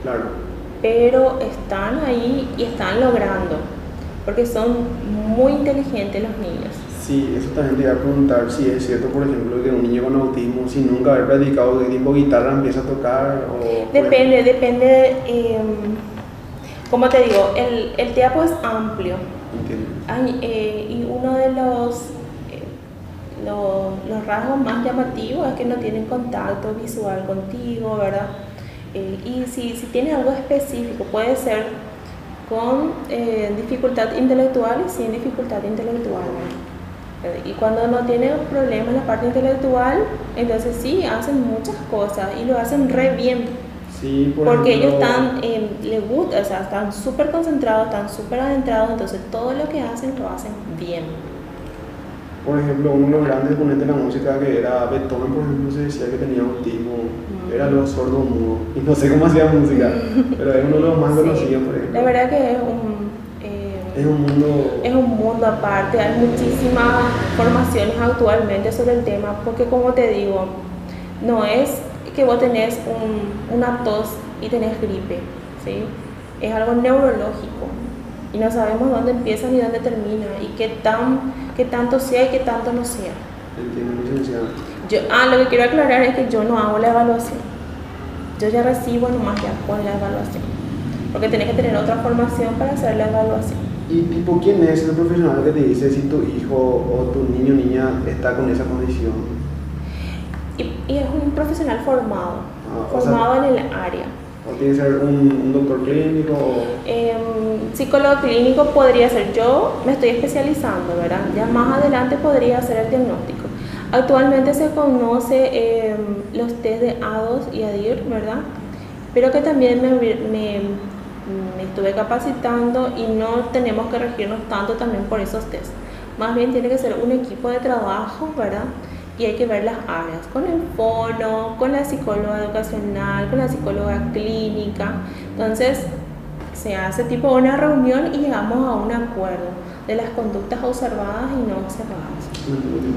Claro. Pero están ahí y están logrando, porque son muy inteligentes los niños. Sí, eso también te iba a preguntar si es cierto, por ejemplo, que un niño con autismo, sin nunca haber practicado de tipo guitarra, empieza a tocar o... Depende, depende, eh, como te digo, el, el TEAPO es amplio Entiendo. Ay, eh, y uno de los, eh, lo- los rasgos más llamativos es que no tienen contacto visual contigo, ¿verdad? Eh, y si, si tiene algo específico, puede ser con eh, dificultad intelectual y sin dificultad intelectual. Eh, Y cuando no tiene problemas en la parte intelectual, entonces sí, hacen muchas cosas y lo hacen re bien. Sí, por Porque ejemplo, ellos están, eh, les gusta, o sea, están súper concentrados, están súper adentrados, entonces todo lo que hacen lo hacen bien. Por ejemplo, uno de los grandes exponentes de la música que era Beethoven, por ejemplo, se decía que tenía autismo, Mm. era los sordo mudo. Y no sé cómo hacía música, pero es uno de los más Sí. conocidos, por ejemplo. La verdad que es un, eh, Es un mundo. es un mundo aparte, hay muchísimas formaciones actualmente sobre el tema, porque como te digo, no es que vos tenés un- una tos y tenés gripe, ¿sí? es algo neurológico y no sabemos dónde empieza ni dónde termina y qué, tan, qué tanto sea y qué tanto no sea. Entiendo. Yo, ah, lo que quiero aclarar es que yo no hago la evaluación. Yo ya recibo nomás ya con la evaluación. Porque tenés que tener otra formación para hacer la evaluación. ¿Y tipo quién es el profesional que te dice si tu hijo o tu niño o niña está con esa condición? Y, y es un profesional formado, Ah, o sea- formado en el área. ¿O tiene que ser un, un doctor clínico? O... Em, psicólogo clínico podría ser yo, me estoy especializando, ¿verdad? Ya más adelante podría hacer el diagnóstico. Actualmente se conoce em, los test de ADOS y ADIR, ¿verdad? Pero que también me, me- me estuve capacitando y no tenemos que regirnos tanto también por esos test. Más bien tiene que ser un equipo de trabajo, ¿verdad? Y hay que ver las áreas, con el fono, con la psicóloga educacional, con la psicóloga clínica. Entonces, se hace tipo una reunión y llegamos a un acuerdo de las conductas observadas y no observadas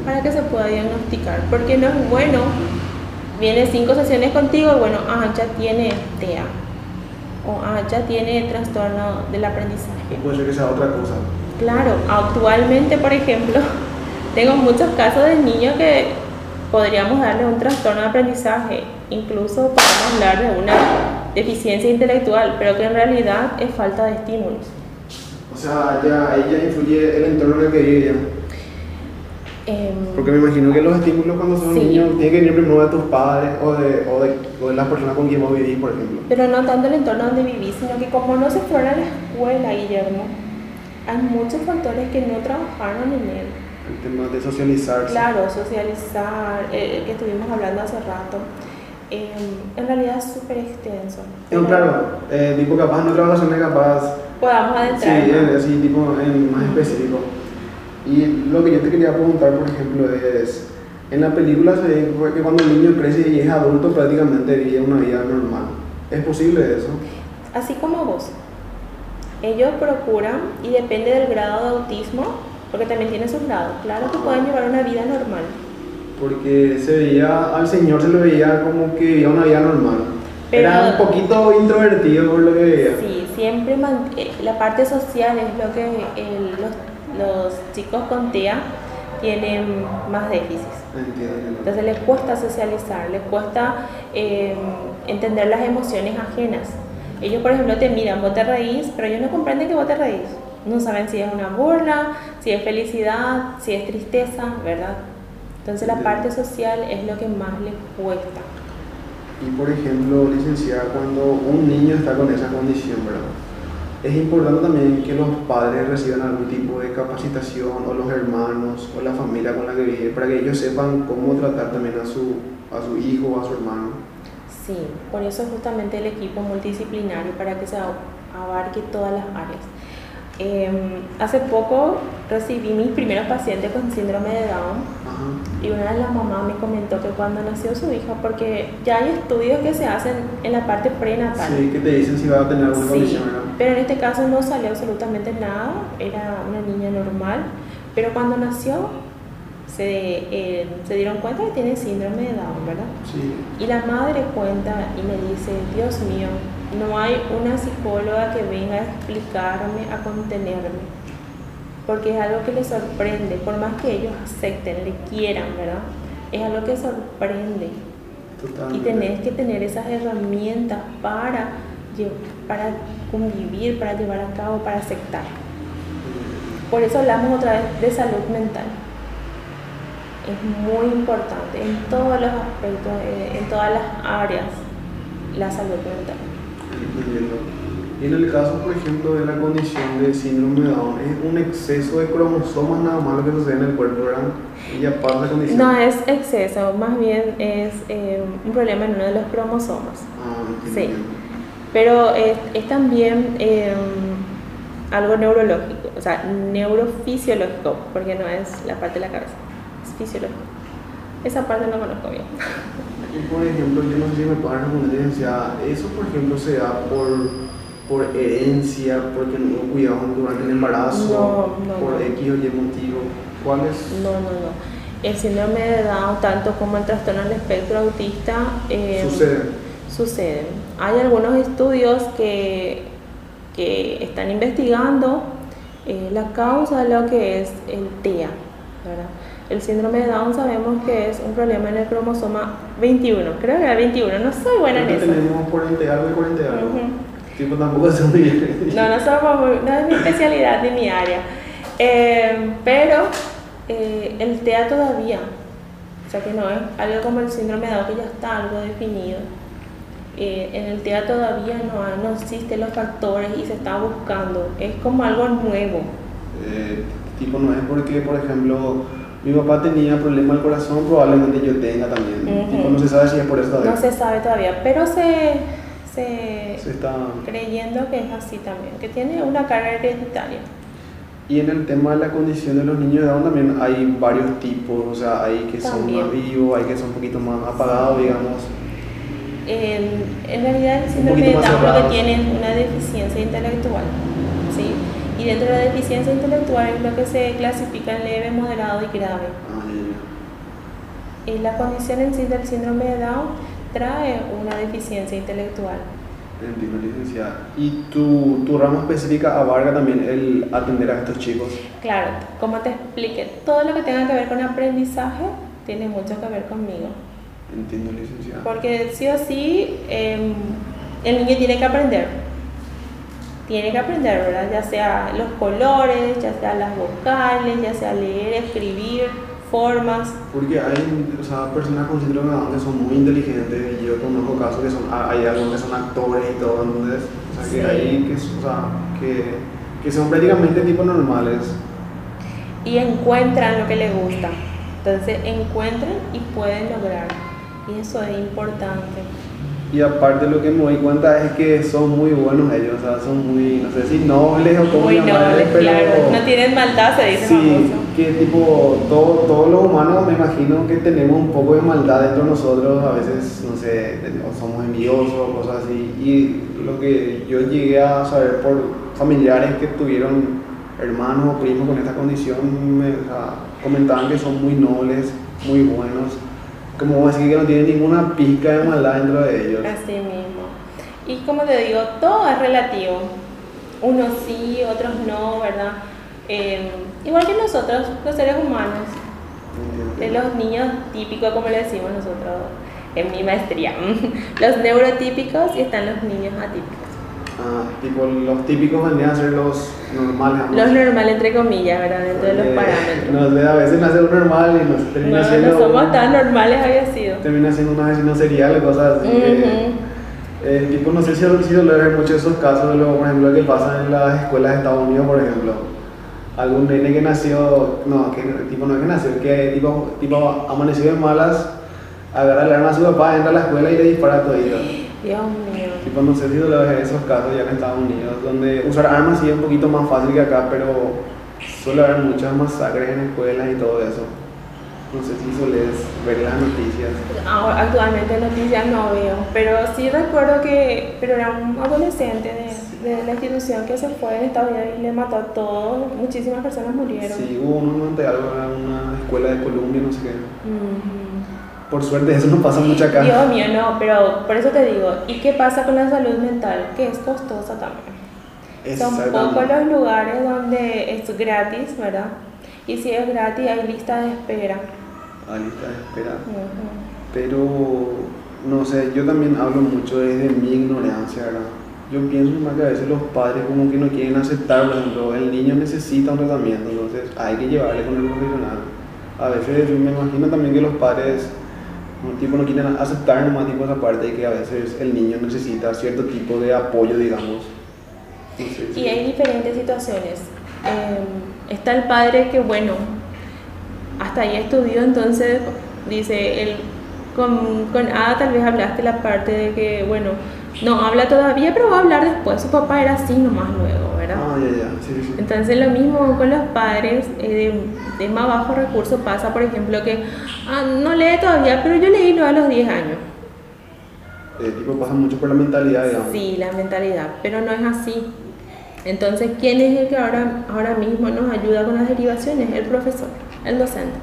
para que se pueda diagnosticar. Porque no es bueno, viene cinco sesiones contigo y bueno, ah, ya tiene TEA o ah, ya tiene trastorno del aprendizaje. Puede ser que sea otra cosa. Claro, actualmente, por ejemplo, tengo muchos casos de niños que podríamos darle un trastorno de aprendizaje, incluso podemos hablar de una deficiencia intelectual, pero que en realidad es falta de estímulos. O sea, ya, ya influye el entorno en el que vive ya. Em, Porque me imagino que los estímulos cuando son Sí. niños tienen que venir primero de tus padres o de, o de, o de las personas con quien vos vivís, por ejemplo. pero no tanto el entorno donde vivís, sino que como no se fuera a la escuela, Guillermo, hay muchos factores que no trabajaron en él. El tema de socializar. Claro, socializar, eh, que estuvimos hablando hace rato. Eh, en realidad es súper extenso. No, claro, eh, tipo capaz en otras ocasiones capaz... Podamos adentrar. Sí, así tipo en más específico. Y lo que yo te quería preguntar, por ejemplo, es... En la película se ve que cuando el niño crece y es adulto prácticamente vive una vida normal. ¿Es posible eso? Así como vos. Ellos procuran, y depende del grado de autismo, porque también tiene sus grados, claro que pueden llevar una vida normal. Porque se veía, al señor se lo veía como que vivía una vida normal. Pero- Era un poquito introvertido por lo que veía. Sí, siempre eh, la parte social es lo que el- los, los chicos con TEA tienen más déficits. Entiendo, entiendo. Entonces les cuesta socializar, les cuesta eh, entender las emociones ajenas. Ellos, por ejemplo, te miran, vos te reís, pero ellos no comprenden que vos te reís. No saben si es una burla, si es felicidad, si es tristeza, ¿verdad? Entonces la parte social es lo que más les cuesta. Y por ejemplo, licenciada, cuando un niño está con esa condición, ¿verdad? Es importante también que los padres reciban algún tipo de capacitación, o los hermanos, o la familia con la que vive, para que ellos sepan cómo tratar también a su, a su hijo o a su hermano. Sí, por eso justamente el equipo multidisciplinario, para que se abarque todas las áreas. Eh, hace poco recibí mis primeros pacientes con síndrome de Down y una de las mamás me comentó que cuando nació su hija, porque ya hay estudios que se hacen en la parte prenatal. Sí, que te dicen si va a tener alguna Sí, condición, ¿verdad? pero en este caso no salió absolutamente nada, era una niña normal, pero cuando nació se, eh, se dieron cuenta que tiene síndrome de Down, ¿verdad? Sí. Y la madre cuenta y me dice, Dios mío, no hay una psicóloga que venga a explicarme, a contenerme, porque es algo que le sorprende, por más que ellos acepten, le quieran, ¿verdad? Es algo que sorprende. Y tenés que tener esas herramientas para, para convivir, para llevar a cabo, para aceptar. Por eso hablamos otra vez de salud mental. Es muy importante en todos los aspectos, eh, en todas las áreas, la salud mental. Y en el caso, por ejemplo, de la condición de síndrome de Down, es un exceso de cromosomas nada más lo que sucede en el cuerpo, ¿verdad? Y aparte la condición. No es exceso, más bien es eh, un problema en uno de los cromosomas. Ah, Sí. Pero es, es también eh, algo neurológico, o sea, neurofisiológico, porque no es la parte de la cabeza, es fisiológico. Esa parte no conozco bien. Y por ejemplo, yo no sé si me pueden responder, licenciada, eso por ejemplo se da por, por herencia, porque no cuidado durante el embarazo, No, no, por no. X o Y motivo. ¿Cuál es? No, no, no. El síndrome de Down, tanto como el trastorno del espectro autista, eh, Sucede. suceden. Hay algunos estudios que, que están investigando eh, la causa de lo que es el TEA. ¿verdad? El síndrome de Down sabemos que es un problema en el cromosoma 21, creo que era 21, no soy buena en eso. tenemos 40 algo y 40 algo. Ujú. Tipo, tampoco es. No, no, somos muy- no es mi especialidad ni mi área. Eh, pero eh, el TEA todavía, o sea que no es algo como el síndrome de Down que ya está algo definido. Eh, en el TEA todavía no, hay- no existen los factores y se está buscando. Es como algo nuevo. Eh, tipo, no es porque, por ejemplo, mi papá tenía problema al corazón, probablemente yo tenga también. Tipo, no se sabe si es por todavía. No se sabe todavía, pero se, se Se está... creyendo que es así también, que tiene una carga hereditaria. Y en el tema de la condición de los niños de Down también hay varios tipos, o sea, hay que son más vivos, hay que son un poquito más apagados, digamos. En, en realidad el síndrome de Down lo que cerrados. tiene es una deficiencia intelectual. Y dentro de la deficiencia intelectual es lo que se clasifica en leve, moderado y grave. Ah. Y la condición en sí del síndrome de Down trae una deficiencia intelectual. Entiendo, licenciada. ¿Y tu, tu rama específica abarca también el atender a estos chicos? Claro, como te expliqué, todo lo que tenga que ver con aprendizaje tiene mucho que ver conmigo. Entiendo, licenciada. Porque sí o sí, em, el niño tiene que aprender. Tiene que aprender, ¿verdad? Ya sea los colores, ya sea las vocales, ya sea leer, escribir, formas. Porque hay o sea, personas con síndrome de Down que son muy inteligentes y yo conozco casos que son, hay algunos que son actores y todo, entonces, o sea, que Sí. hay que, o sea, que, que son prácticamente tipos normales. Y encuentran lo que les gusta. Entonces encuentran y pueden lograr. Y eso es importante. Y aparte lo que me doy cuenta es que son muy buenos ellos, o sea, son muy, no sé si nobles o como Muy nobles, pero claro. No tienen maldad, se dice sí, famoso. que tipo, todo- todos los humanos me imagino que tenemos un poco de maldad dentro de nosotros, a veces, no sé, somos envidiosos o cosas así. Y lo que yo llegué a saber por familiares que tuvieron hermanos o primos con esta condición, me o sea, comentaban que son muy nobles, muy buenos. Como decís que no tienen ninguna pizca de maldad dentro de ellos. Así mismo. Y como te digo, todo es relativo. Unos sí, otros no, ¿verdad? Eh, igual que nosotros, los seres humanos, de los niños típicos, como le decimos nosotros en mi maestría, los neurotípicos y están los niños atípicos. Ah, tipo, los típicos vendrían a ser los normales. Los normales, entre comillas, ¿verdad? Dentro de los Eh, parámetros. No sé, a veces nace un normal y nos termina No, siendo. no somos tan normales, había sido. Termina siendo una vecina serial cosas así. que, Ujú. eh, tipo, no sé si si ver mucho esos casos, lo, por ejemplo, que pasan en las escuelas de Estados Unidos, por ejemplo. Algún nene que nació, no, que tipo no es que nació, que tipo, tipo amaneció de malas, agarra el arma a su papá, entra a la escuela y le dispara a todito. Dios mío. No sé si lo ves en esos casos ya en Estados Unidos, donde usar armas sí es un poquito más fácil que acá, pero suele haber muchas masacres en escuelas y todo eso. No sé si sueles ver las noticias. Ahora, actualmente noticias no veo, pero sí recuerdo que pero era un adolescente de, de la institución que se fue en Estados Unidos y le mató a todos, muchísimas personas murieron. Sí, hubo uno ante algo en una escuela de Colombia, no sé qué. Por suerte eso no pasa mucho acá. Dios mío, no, pero por eso te digo, ¿y qué pasa con la salud mental? Que es costosa también. Son pocos los lugares donde es gratis, ¿verdad? Y si es gratis hay lista de espera. Ah, lista de espera. Ujú. Pero, no sé, yo también hablo mucho desde mi ignorancia, ¿verdad? Yo pienso más que a veces los padres como que no quieren aceptar, por ejemplo, el niño necesita un tratamiento, entonces hay que llevarle con el profesional. A veces me imagino también que los padres no, tipo, no quieren aceptar nomás tipo esa parte de que a veces el niño necesita cierto tipo de apoyo, digamos. Sé si- Y hay diferentes situaciones. Eh, está el padre que, bueno, hasta ahí estudió, entonces dice, él, con, con Ada tal vez hablaste la parte de que, bueno, no habla todavía, pero va a hablar después. Su papá era así nomás luego, ¿verdad? Ah, ya, ya, sí, sí. Entonces lo mismo con los padres eh, de, de más bajo recurso pasa, por ejemplo, que ah, no lee todavía, pero yo leí lo a los 10 años. Eh, tipo pasa mucho por la mentalidad, digamos. Sí, la mentalidad, pero no es así. Entonces, ¿quién es el que ahora, ahora mismo nos ayuda con las derivaciones? El profesor, el docente.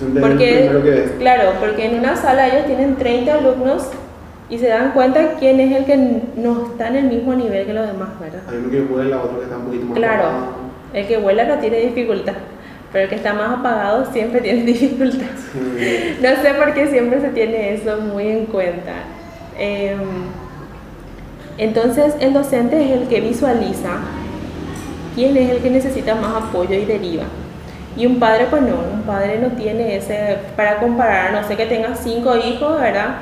El Porque, primero que ves. claro, porque en una sala ellos tienen 30 alumnos y se dan cuenta quién es el que no está en el mismo nivel que los demás, ¿verdad? Hay uno que vuela, otro que está un poquito más Claro, apagado. el que vuela no tiene dificultad, pero el que está más apagado siempre tiene dificultad. Sí. No sé por qué siempre se tiene eso muy en cuenta. Em, entonces el docente es el que visualiza quién es el que necesita más apoyo y deriva. Y un padre, pues no, un padre no tiene ese, para comparar, no sé que tenga cinco hijos, ¿verdad?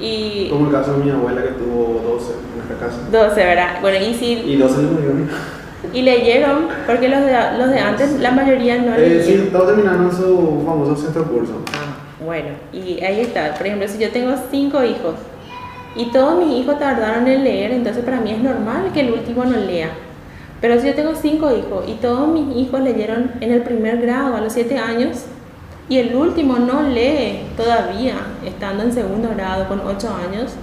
Y Como el caso de mi abuela que tuvo 12 en nuestra casa. 12, ¿verdad? Bueno, y si Y 12 le murieron. y leyeron, porque los de, los de antes, la mayoría no Eh, leyeron. sí, todos terminaron su famoso sexto curso. Ah, bueno, y ahí está. Por ejemplo, si yo tengo cinco hijos y todos mis hijos tardaron en leer, entonces para mí es normal que el último no lea. Pero si yo tengo cinco hijos y todos mis hijos leyeron en el primer grado a los siete años y el último no lee todavía, estando en segundo grado con ocho años,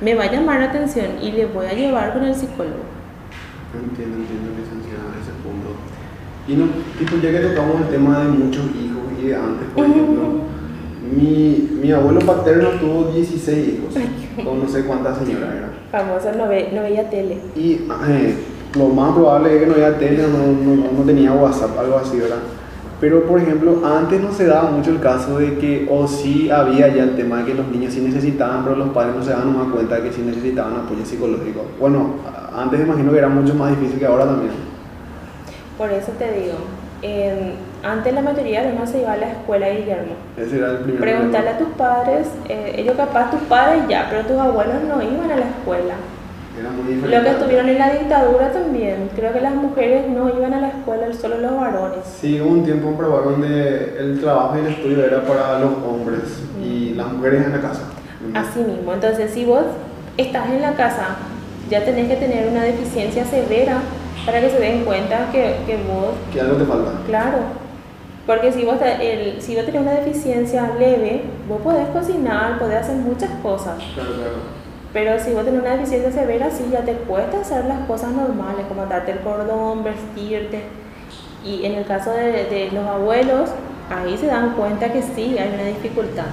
me va a llamar la atención y le voy a llevar con el psicólogo. Entiendo, entiendo, licenciada, ese punto. Y no, tipo, ya que tocamos el tema de muchos hijos y de antes, por ejemplo, mi, mi abuelo paterno tuvo 16 hijos, o no sé cuántas señoras eran. Famosa no, ve- no veía tele. Y eh, lo más probable es que no había tele, no, no, no tenía WhatsApp, algo así, ¿verdad? Pero, por ejemplo, antes no se daba mucho el caso de que, o sí había ya el tema de que los niños sí necesitaban, pero los padres no se daban más cuenta de que sí necesitaban apoyo psicológico. Bueno, antes imagino que era mucho más difícil que ahora también. Por eso te digo, antes la mayoría de no se iba a la escuela, Guillermo. Ese era el primer Preguntarle a tus padres, eh, ellos capaz tus padres ya, pero tus abuelos no iban a la escuela. Lo que estuvieron en la dictadura también. Creo que las mujeres no iban a la escuela, solo los varones. Sí, hubo un tiempo en Paraguay donde el trabajo y el estudio era para los hombres y las mujeres en la casa. Así mismo. Entonces, si vos estás en la casa, ya tenés que tener una deficiencia severa para que se den cuenta que, que vos, Que algo te falta. claro, porque si vos, el, si vos tenés una deficiencia leve, vos podés cocinar, podés hacer muchas cosas. Claro, claro. Pero si vos tenés una deficiencia severa, sí, ya te cuesta hacer las cosas normales, como atarte el cordón, vestirte. Y en el caso de, de los abuelos, ahí se dan cuenta que sí, hay una dificultad.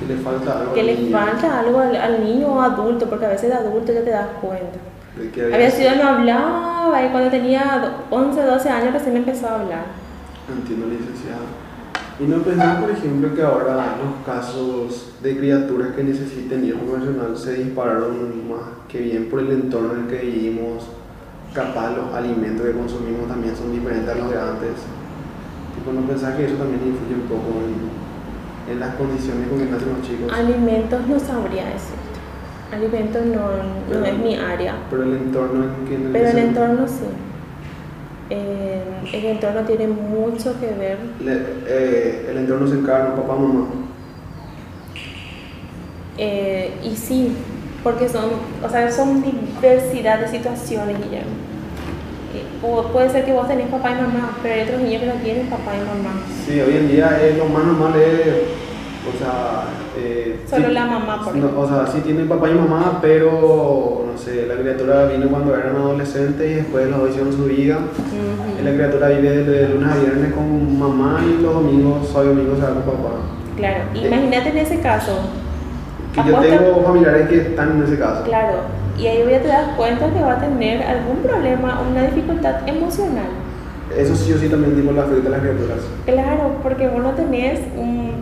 Que le falta algo. Que al le niño. falta algo al, al niño o adulto, porque a veces de adulto ya te das cuenta. De que Había sido no hablaba y cuando tenía do- 11, 12 años recién empezó a hablar. Entiendo, licenciada. ¿Y no pensás, por ejemplo, que ahora los casos de criaturas que necesiten ir nacional se dispararon más que bien por el entorno en el que vivimos? Capaz los alimentos que consumimos también son diferentes a los de antes. Tipo, ¿No pensás que eso también influye un poco en, en las condiciones con que nacen los chicos? Alimentos no sabría decirte. Alimentos no, no Pero- es mi área. Pero el entorno en que... en el Pero que el se- entorno sí. Eh, el entorno tiene mucho que ver. le- eh, el entorno se encarna papá, mamá. Eh, y sí, porque son, o sea, son diversidad de situaciones, Guillermo. Eh, o puede ser que vos tenés papá y mamá, pero hay otros niños que no tienen papá y mamá. Sí, hoy en día es lo más normal es, o sea, eh, Solo sí- la mamá, por no, ejemplo. O sea, sí tienen papá y mamá, pero, no sé, la criatura vino cuando eran adolescentes y después los dos hicieron su vida. La criatura vive de lunes a viernes con mamá y los domingos, sábado y domingo se va con papá. Claro, Eh. imagínate en ese caso, Que yo tengo familiares que están en ese caso. claro, y ahí ya te das cuenta que va a tener algún problema, una dificultad emocional. Eso sí o sí también tipo le afecta a las criaturas. Claro, porque vos no tenés un,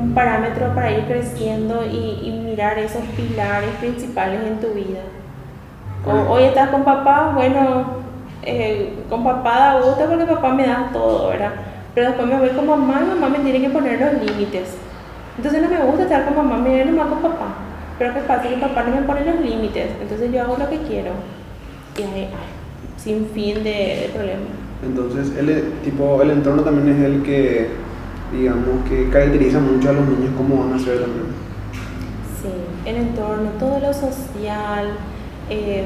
un parámetro para ir creciendo y, y mirar esos pilares principales en tu vida. O, hoy estás con papá, bueno, eh, con papá da gusto porque papá me da todo, ¿verdad? Pero después me voy con mamá y mamá me tiene que poner los límites. Entonces no me gusta estar con mamá, me voy nomás con papá. Pero ¿qué pasa? Que papá no me pone los límites, entonces yo hago lo que quiero. Y hay, ay, sin fin de, de problemas. Entonces, el, tipo, el entorno también es el que, digamos, que caracteriza mucho a los niños cómo van a ser también. Sí, el entorno, todo lo social eh,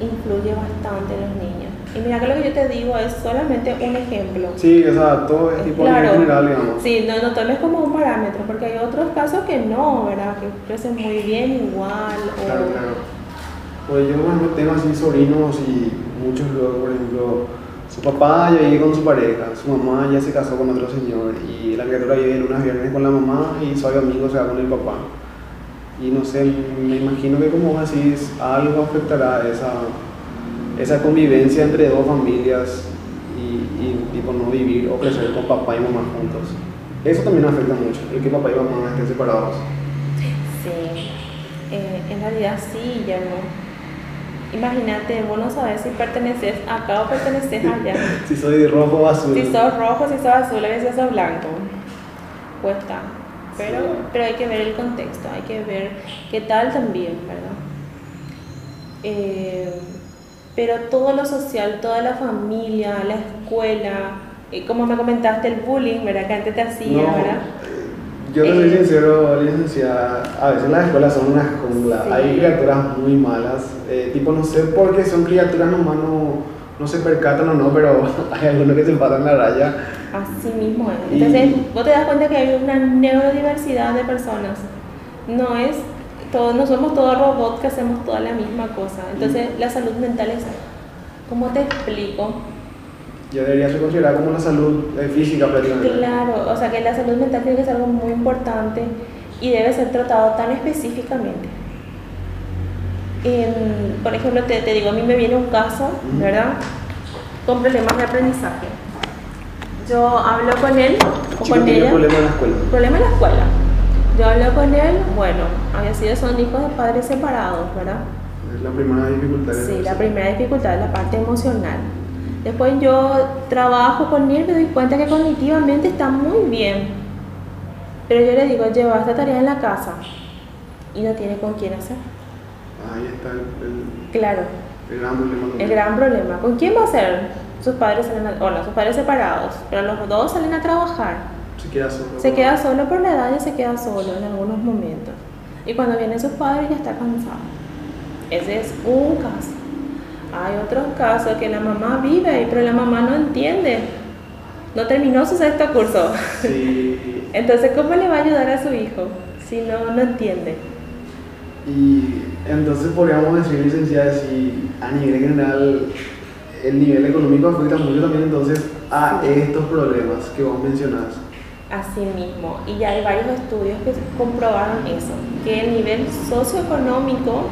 influye bastante en los niños. Y mira que lo que yo te digo es solamente un ejemplo. Sí, o sea, todo es tipo nivel general, digamos. Sí, no, no tomes como un parámetro, porque hay otros casos que no, ¿verdad? Que crecen muy bien igual. O, Claro, claro. Pues yo, ejemplo, tengo así sobrinos y muchos luego, por ejemplo, su papá ya vive con su pareja, su mamá ya se casó con otro señor y la criatura vive lunes a viernes con la mamá y su amigo se va con el papá. Y no sé, me imagino que como vos decís, algo afectará esa, esa convivencia entre dos familias y, y tipo no vivir o crecer con papá y mamá juntos. Eso también afecta mucho, el que papá y mamá estén separados. Sí, eh, en realidad sí, ya no. Imagínate, vos no sabes si perteneces acá o perteneces allá. Si soy rojo o azul. Si sos rojo, si sos azul, a veces sos blanco. Cuesta. Pero, Sí. pero hay que ver el contexto, hay que ver qué tal también, ¿verdad? Eh, pero todo lo social, toda la familia, la escuela, eh, como me comentaste, el bullying, ¿verdad? Que antes te hacía, No, ¿verdad? Yo te soy Eh, sincero, licenciada, a veces las escuelas son una jungla, Sí. hay criaturas muy malas, eh, tipo no sé por qué son criaturas nomás, no, no se percatan o no, pero hay algunos que se pasan la raya. Así mismo es. Y- Entonces, vos te das cuenta que hay una neurodiversidad de personas. No es, todos, no somos todos robots que hacemos toda la misma cosa. Entonces, la salud mental es, ¿cómo te explico? Ya debería ser considerada como la salud eh, física prácticamente. Claro, o sea que la salud mental tiene que ser algo muy importante y debe ser tratado tan específicamente. En- por ejemplo, te, te digo, a mí me viene un caso, Ujú. ¿verdad? Con problemas de aprendizaje. Yo hablo con él o Chico con ella. problemas en la escuela. Problema en la escuela. Yo hablo con él, bueno, había sido, son hijos de padres separados, ¿verdad? Es la primera dificultad. Sí, la primera dificultad es la parte emocional. Después yo trabajo con él, me doy cuenta que cognitivamente está muy bien. Pero yo le digo, lleva esta tarea en la casa y no tiene con quién hacer. Ahí está el, el- Claro, El gran problema. El gran problema. ¿Con quién va a ser? Sus padres salen a, bueno, sus padres separados, pero los dos salen a trabajar. Se queda solo. Se queda solo por la edad y se queda solo en algunos momentos. Y cuando vienen sus padres ya está cansado. Ese es un caso. Hay otros casos que la mamá vive ahí, pero la mamá no entiende. No terminó su sexto curso. Sí. Entonces, ¿cómo le va a ayudar a su hijo si no, no entiende? Y entonces podríamos decir, licenciada, si a nivel general el nivel económico afecta mucho también entonces a estos problemas que vos mencionás. Así mismo, y ya hay varios estudios que comprobaron eso, que el nivel socioeconómico,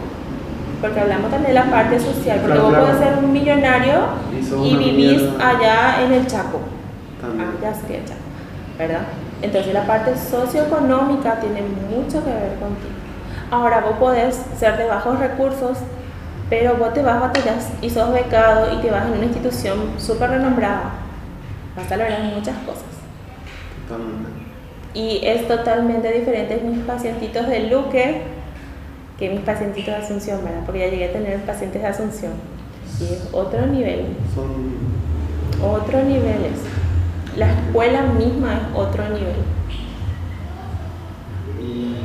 porque hablamos también de la parte social, porque Claro, vos claro. podés ser un millonario Y y vivís mierda. allá en el Chaco. También. Ya sé que el Chaco, ¿verdad? Entonces la parte socioeconómica tiene mucho que ver contigo. Ahora vos podés ser de bajos recursos, pero vos te vas, batallas y sos becado y te vas en una institución súper renombrada. Vas a lograr muchas cosas. Totalmente. Y es totalmente diferente mis pacientitos de Luque que mis pacientitos de Asunción, ¿verdad? Porque ya llegué a tener pacientes de Asunción. Y es otro nivel, Son otro nivel es. La escuela misma es otro nivel. y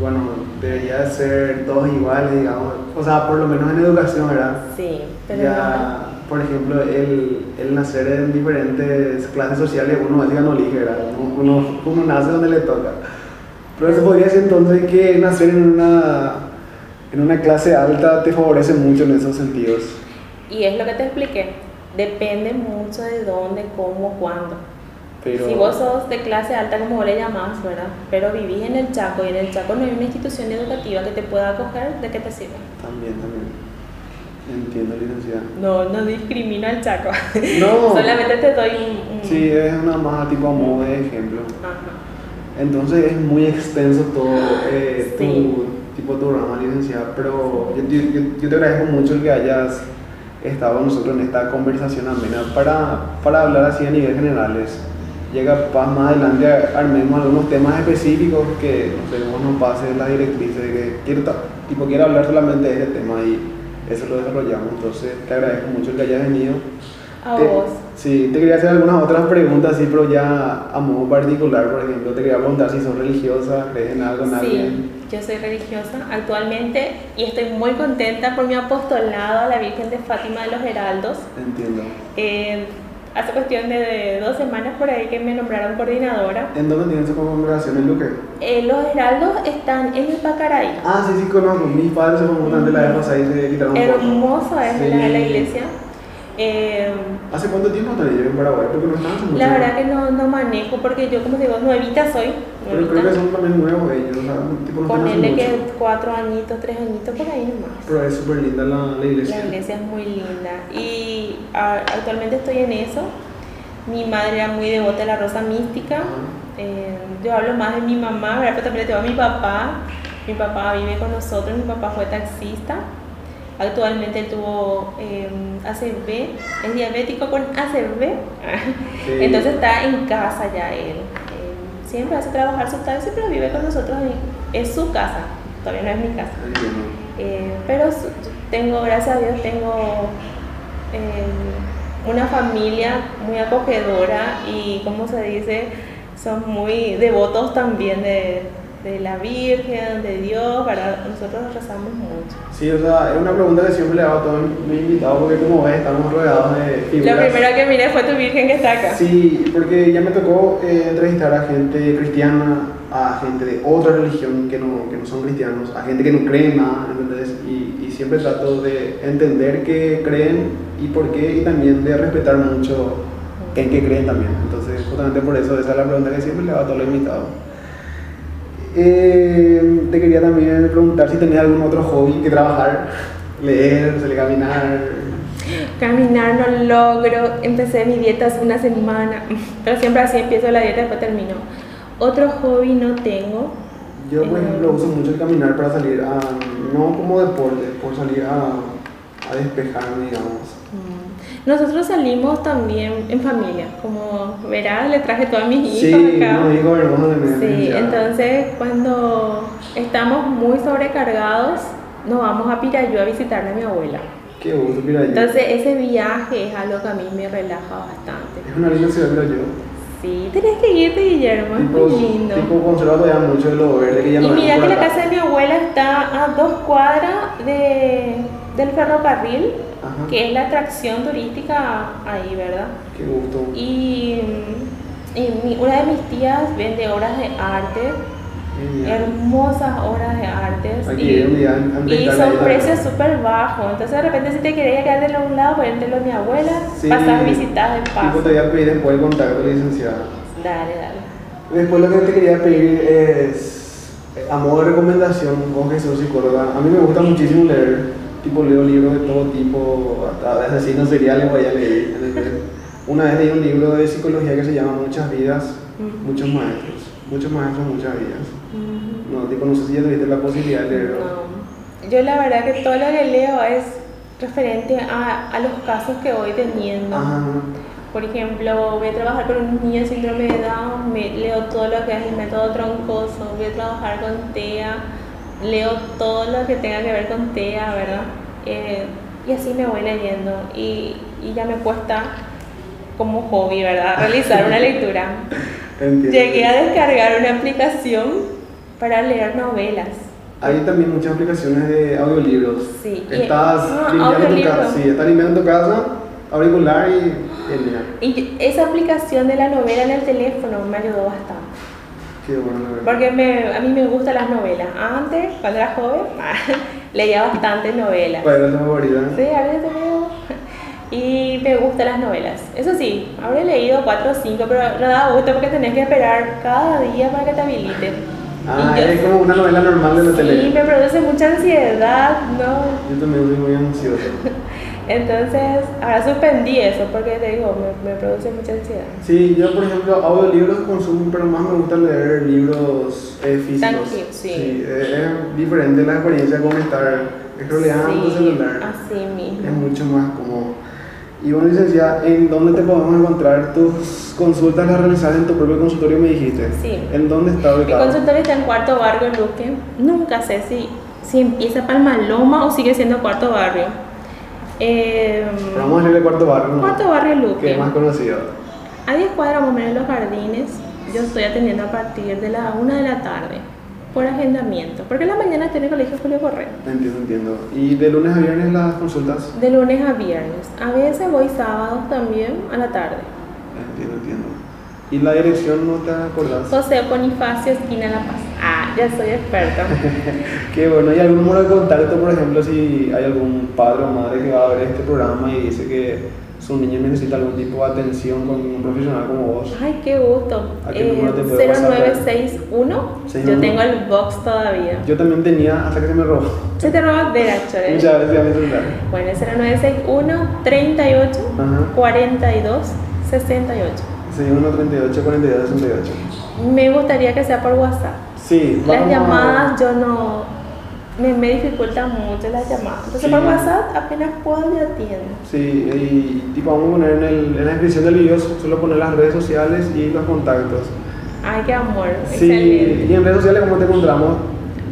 bueno, debería de ser todos iguales, digamos. O sea, por lo menos en educación, ¿verdad? Sí, pero ya, por ejemplo, el, el nacer en diferentes clases sociales, uno básicamente no elige, ¿verdad? Uno, uno nace donde le toca. Pero se podría decir entonces que nacer en una, en una clase alta te favorece mucho en esos sentidos. Y es lo que te expliqué. Depende mucho de dónde, cómo, cuándo. Pero, Si vos sos de clase alta, como vos le llamás, ¿verdad? Pero vivís en el Chaco y en el Chaco no hay una institución educativa que te pueda acoger, ¿de qué te sirve? También, también. Entiendo, licenciada. No, no discrimina al Chaco. No. Solamente te doy un... un- Sí, es una más tipo modo de ejemplo. Ajá. Entonces es muy extenso todo eh, Sí. tu tipo de programa, licenciada, pero yo, yo- yo- yo te agradezco mucho el que hayas estado con nosotros en esta conversación amena para, para hablar así a nivel generales. Llega más adelante armemos algunos temas específicos que no nos pases las directrices de que quiero, tipo, quiero hablar solamente de este tema y eso lo desarrollamos. Entonces te agradezco mucho el que hayas venido. A Te- vos. Sí, te quería hacer algunas otras preguntas, sí, pero ya a modo particular, por ejemplo, te quería preguntar si sos religiosa, crees en algo, en Sí, alguien. yo soy religiosa actualmente y estoy muy contenta por mi apostolado a la Virgen de Fátima de los Heraldos. Entiendo. Eh, hace cuestión de dos semanas por ahí que me nombraron coordinadora. ¿En dónde tienes tu congregación? ¿En Luque? Eh, los Heraldos están en el Pacaraí. Ah, sí, sí, conozco. Mis padres se fueron de la vez pasada y se quitaron un poco. Hermosa es Sí. la de la iglesia. Eh, ¿Hace cuánto tiempo están ellos en Paraguay? Porque no hace mucho. la verdad que no, no manejo porque yo, como te digo, nuevita soy. Pero creo que son también nuevos ellos, o sea, tipo no Ponerle mucho. que cuatro añitos, tres añitos por ahí nomás. Pero es súper linda la, la iglesia. La iglesia es muy linda y a- actualmente estoy en eso. Mi madre era muy devota de la rosa mística. Eh, yo hablo más de mi mamá, ¿verdad? pero también le tengo a mi papá. Mi papá vive con nosotros, mi papá fue taxista. Actualmente tuvo eh, ACV, es diabético con ACV. Sí. Entonces está en casa ya él. Eh, siempre hace trabajar su taxi, pero vive con nosotros. en- Es su casa, todavía no es mi casa. Eh, pero su- tengo, gracias a Dios, tengo eh, una familia muy acogedora y, como se dice, son muy devotos también de, de la Virgen, de Dios, para nosotros rezamos mucho. Sí, o sea, es una pregunta que siempre le hago a todos mis invitados porque como ves estamos rodeados de figuras. Lo primero que miré fue tu Virgen que está acá. Sí, porque ya me tocó eh, entrevistar a gente cristiana, a gente de otra religión que no, que no son cristianos, a gente que no cree nada, ¿entendés? Y, y siempre trato de entender qué creen y por qué, y también de respetar mucho en qué creen también. Entonces, justamente por eso, esa es la pregunta que siempre le hago a todos los invitados. Eh, te quería también preguntar si tenías algún otro hobby que trabajar, leer, salir a caminar. Caminar no logro, empecé mi dieta hace una semana, pero siempre así empiezo la dieta y después termino. Otro hobby no tengo. Yo, por Eh, ejemplo, uso mucho el caminar para salir a, no como deporte, por salir a, a despejarme, digamos. Nosotros salimos también en familia, como verás, le traje todos mis hijos Sí, acá. no digo hermoso de Sí, entonces cuando estamos muy sobrecargados, nos vamos a Pirayú a visitarle a mi abuela. Qué gusto, allí. Entonces ese viaje es algo que a mí me relaja bastante. Es una linda ciudad, mira yo. Sí, tenés que irte, Guillermo, es muy lindo. tipo conserva todavía mucho de lo verde que ya Y no mira que la casa de mi abuela está a dos cuadras de, del ferrocarril, Ajá. que es la atracción turística ahí, ¿verdad? Qué gusto. Y, y mi- una de mis tías vende obras de arte, Genial. hermosas obras de arte. Aquí Y, un día de y son precios súper bajos. Entonces de repente si te querías quedarte a un lado, ponértelo a mi abuela, Sí. pasar visitas de Tipo, paso. te voy a pedir después el contacto de licenciada. Dale, dale. Después lo que te quería pedir es, eh, a modo de recomendación, vos que sos psicóloga, a mí me gusta muchísimo leer, tipo leo libros de todo tipo, hasta de asesinos seriales voy a leer. Una vez leí un libro de psicología que se llama Muchas vidas, muchos maestros, muchos maestros, muchas vidas. No, tipo, no sé si ya tuviste la posibilidad de leerlo. No. Yo la verdad que todo lo que leo es referente a, a los casos que voy teniendo. Ajá. Por ejemplo, voy a trabajar con un niño de síndrome de Down, me, leo todo lo que es el método troncoso, voy a trabajar con TEA, leo todo lo que tenga que ver con TEA, ¿verdad? Eh, y así me voy leyendo y, y ya me cuesta como hobby, ¿verdad? Realizar una lectura. Entiendo. Llegué a descargar una aplicación para leer novelas. Hay también muchas aplicaciones de audiolibros. Sí, y- Estás ah, limpiando tu casa, sí, estás limpiando tu casa, auricular y genial. Y esa aplicación de la novela en el teléfono me ayudó bastante. Qué bueno. Porque me- a mí me gustan las novelas. Antes, cuando era joven, leía bastante novelas. ¿Cuál era tu favorita? Sí, a veces leo. Y me gustan las novelas. Eso sí, habré leído cuatro o cinco, pero no da gusto porque tenés que esperar cada día para que te habiliten. Ah, yo- es como una novela normal de la Sí, tele. me produce mucha ansiedad, ¿no? Yo también soy muy ansioso. Entonces, ahora suspendí eso porque te digo, me, me produce mucha ansiedad. Sí, yo por ejemplo audiolibros consumo, pero más me gusta leer libros eh, físicos. Tranquilo, sí. eh, es diferente la experiencia con estar scrolleando Sí, celular. así Es mismo. mucho más cómodo. Y bueno, licenciada, ¿en dónde te podemos encontrar tus consultas las realizadas en tu propio consultorio, me dijiste? Sí. ¿En dónde está Mi ubicado? consultorio está en Cuarto Barrio Luque. Nunca sé si, si empieza Palmaloma o sigue siendo Cuarto Barrio. Eh, Pero vamos a decirle cuarto barrio, ¿no? Cuarto Barrio Que Luque. es más conocido. A 10 cuadras más o menos los jardines. Yo estoy atendiendo a partir de la 1 de la tarde por agendamiento. Porque en la mañana tiene colegio Julio Correa. Entiendo, entiendo. ¿Y de lunes a viernes las consultas? De lunes a viernes. A veces voy sábados también a la tarde. Entiendo, entiendo. ¿Y la dirección no te acordás? José Bonifacio, esquina La Paz. Ah, ya soy experta. Qué bueno, ¿y algún número de contacto, por ejemplo, si hay algún padre o madre que va a ver este programa y dice que su niño necesita algún tipo de atención con un profesional como vos? Ay, qué gusto. ¿A qué Eh, número te puede pasar? 0961. Yo tengo el box todavía. Yo también tenía hasta que se me robó. Se te roba de la chore. Muchas veces a mi celular. Bueno, es 0961 38 Ajá. 42 68. Sí, 1, 38, 42, 68. Me gustaría que sea por WhatsApp. Sí, Las llamadas yo no. Me, me dificultan mucho las llamadas. Entonces Sí. por WhatsApp apenas puedo yo atiendo. Sí, y tipo vamos a poner en, el- en la descripción del video, solo poner las redes sociales y los contactos. Ay, qué amor. Sí, Excelente. y en redes sociales, ¿cómo te encontramos?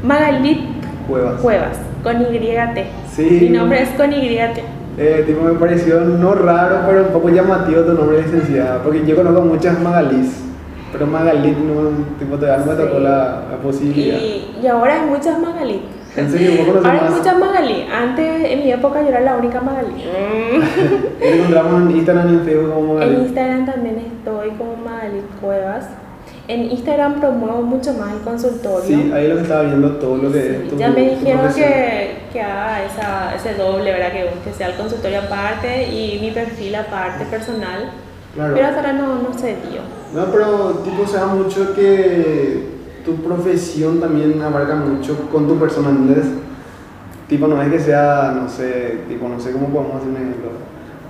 Magalit Cuevas. Cuevas, con YT. Sí. Mi nombre es con YT. Eh, tipo, me pareció no raro, pero un poco llamativo tu nombre de licenciada, porque yo conozco muchas Magalís, pero Magalit no, tipo, todavía no me tocó Sí. la, la posibilidad. Y, y ahora hay muchas Magali. En serio, ¿vos conoces Ahora hay más? muchas Magali. Antes, en mi época, yo era la única Magali. Te encontramos en Instagram y en Facebook como en Magalí. Instagram también estoy como Magali Cuevas. En Instagram promuevo mucho más el consultorio. Sí, ahí lo que estaba viendo todo lo que Sí, es tu ya me dijeron que, que haga esa, ese doble, ¿verdad? Que, que sea el consultorio aparte y mi perfil aparte personal. Claro. Pero hasta ahora no, no se dio. No, pero tipo se da mucho que tu profesión también abarca mucho con tu persona, ¿entendés? Tipo, no es que sea, no sé, tipo, no sé cómo podemos hacer un ejemplo.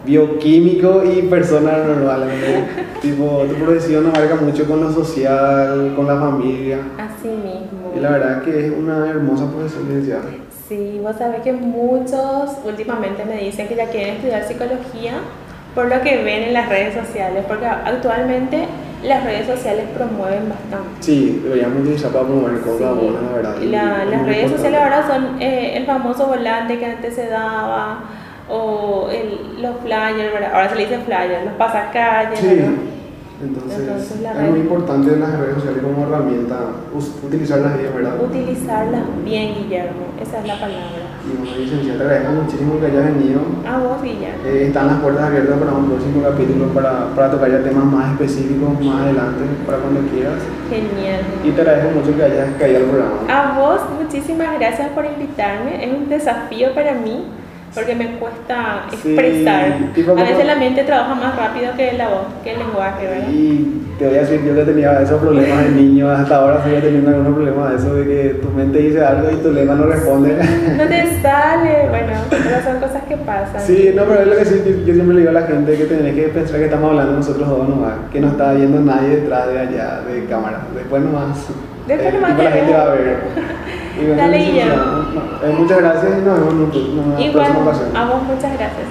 Bioquímico y persona normal, ¿entendés? tipo, tu profesión abarca mucho con lo social, con la familia. Así mismo. Y la verdad que es una hermosa profesión, licenciada. Sí, vos sabés que muchos últimamente me dicen que ya quieren estudiar psicología por lo que ven en las redes sociales, porque actualmente las redes sociales promueven bastante. Sí, deberíamos utilizar para promover cosas Sí. buenas, la verdad. La- las redes importante. sociales ahora son eh, el famoso volante que antes se daba, o el, los flyers, ¿verdad? ahora se le dice flyers, los pasacalles. Sí. ¿verdad? Entonces, Entonces, la es muy importante en las redes sociales como herramienta utilizarlas bien, ¿verdad? Utilizarlas bien, Guillermo, esa es la palabra. Y bueno, licenciada, te agradezco muchísimo que hayas venido. A vos, Guillermo. Eh, están las puertas abiertas para un próximo capítulo para, para tocar ya temas más específicos más adelante, para cuando quieras. Genial. Y te agradezco mucho que hayas caído al programa. A vos, muchísimas gracias por invitarme. Es un desafío para mí porque me cuesta expresar. a veces la mente trabaja más rápido que la voz, que el lenguaje, ¿verdad? Y te voy a decir, yo que tenía esos problemas de niño, hasta ahora sigo teniendo algunos problemas de eso, de que tu mente dice algo y tu lema no responde. No te sale, bueno, pero son cosas que pasan. Sí, no, pero es lo que sí, yo, yo siempre le digo a la gente que tenés que pensar que estamos hablando nosotros dos nomás, que no está viendo nadie detrás de allá, de cámara. Después nomás, Después eh, nomás la te gente va a ver. Dale, Guillermo. eh, muchas gracias y nos vemos en una Igual, próxima ocasión. muchas gracias.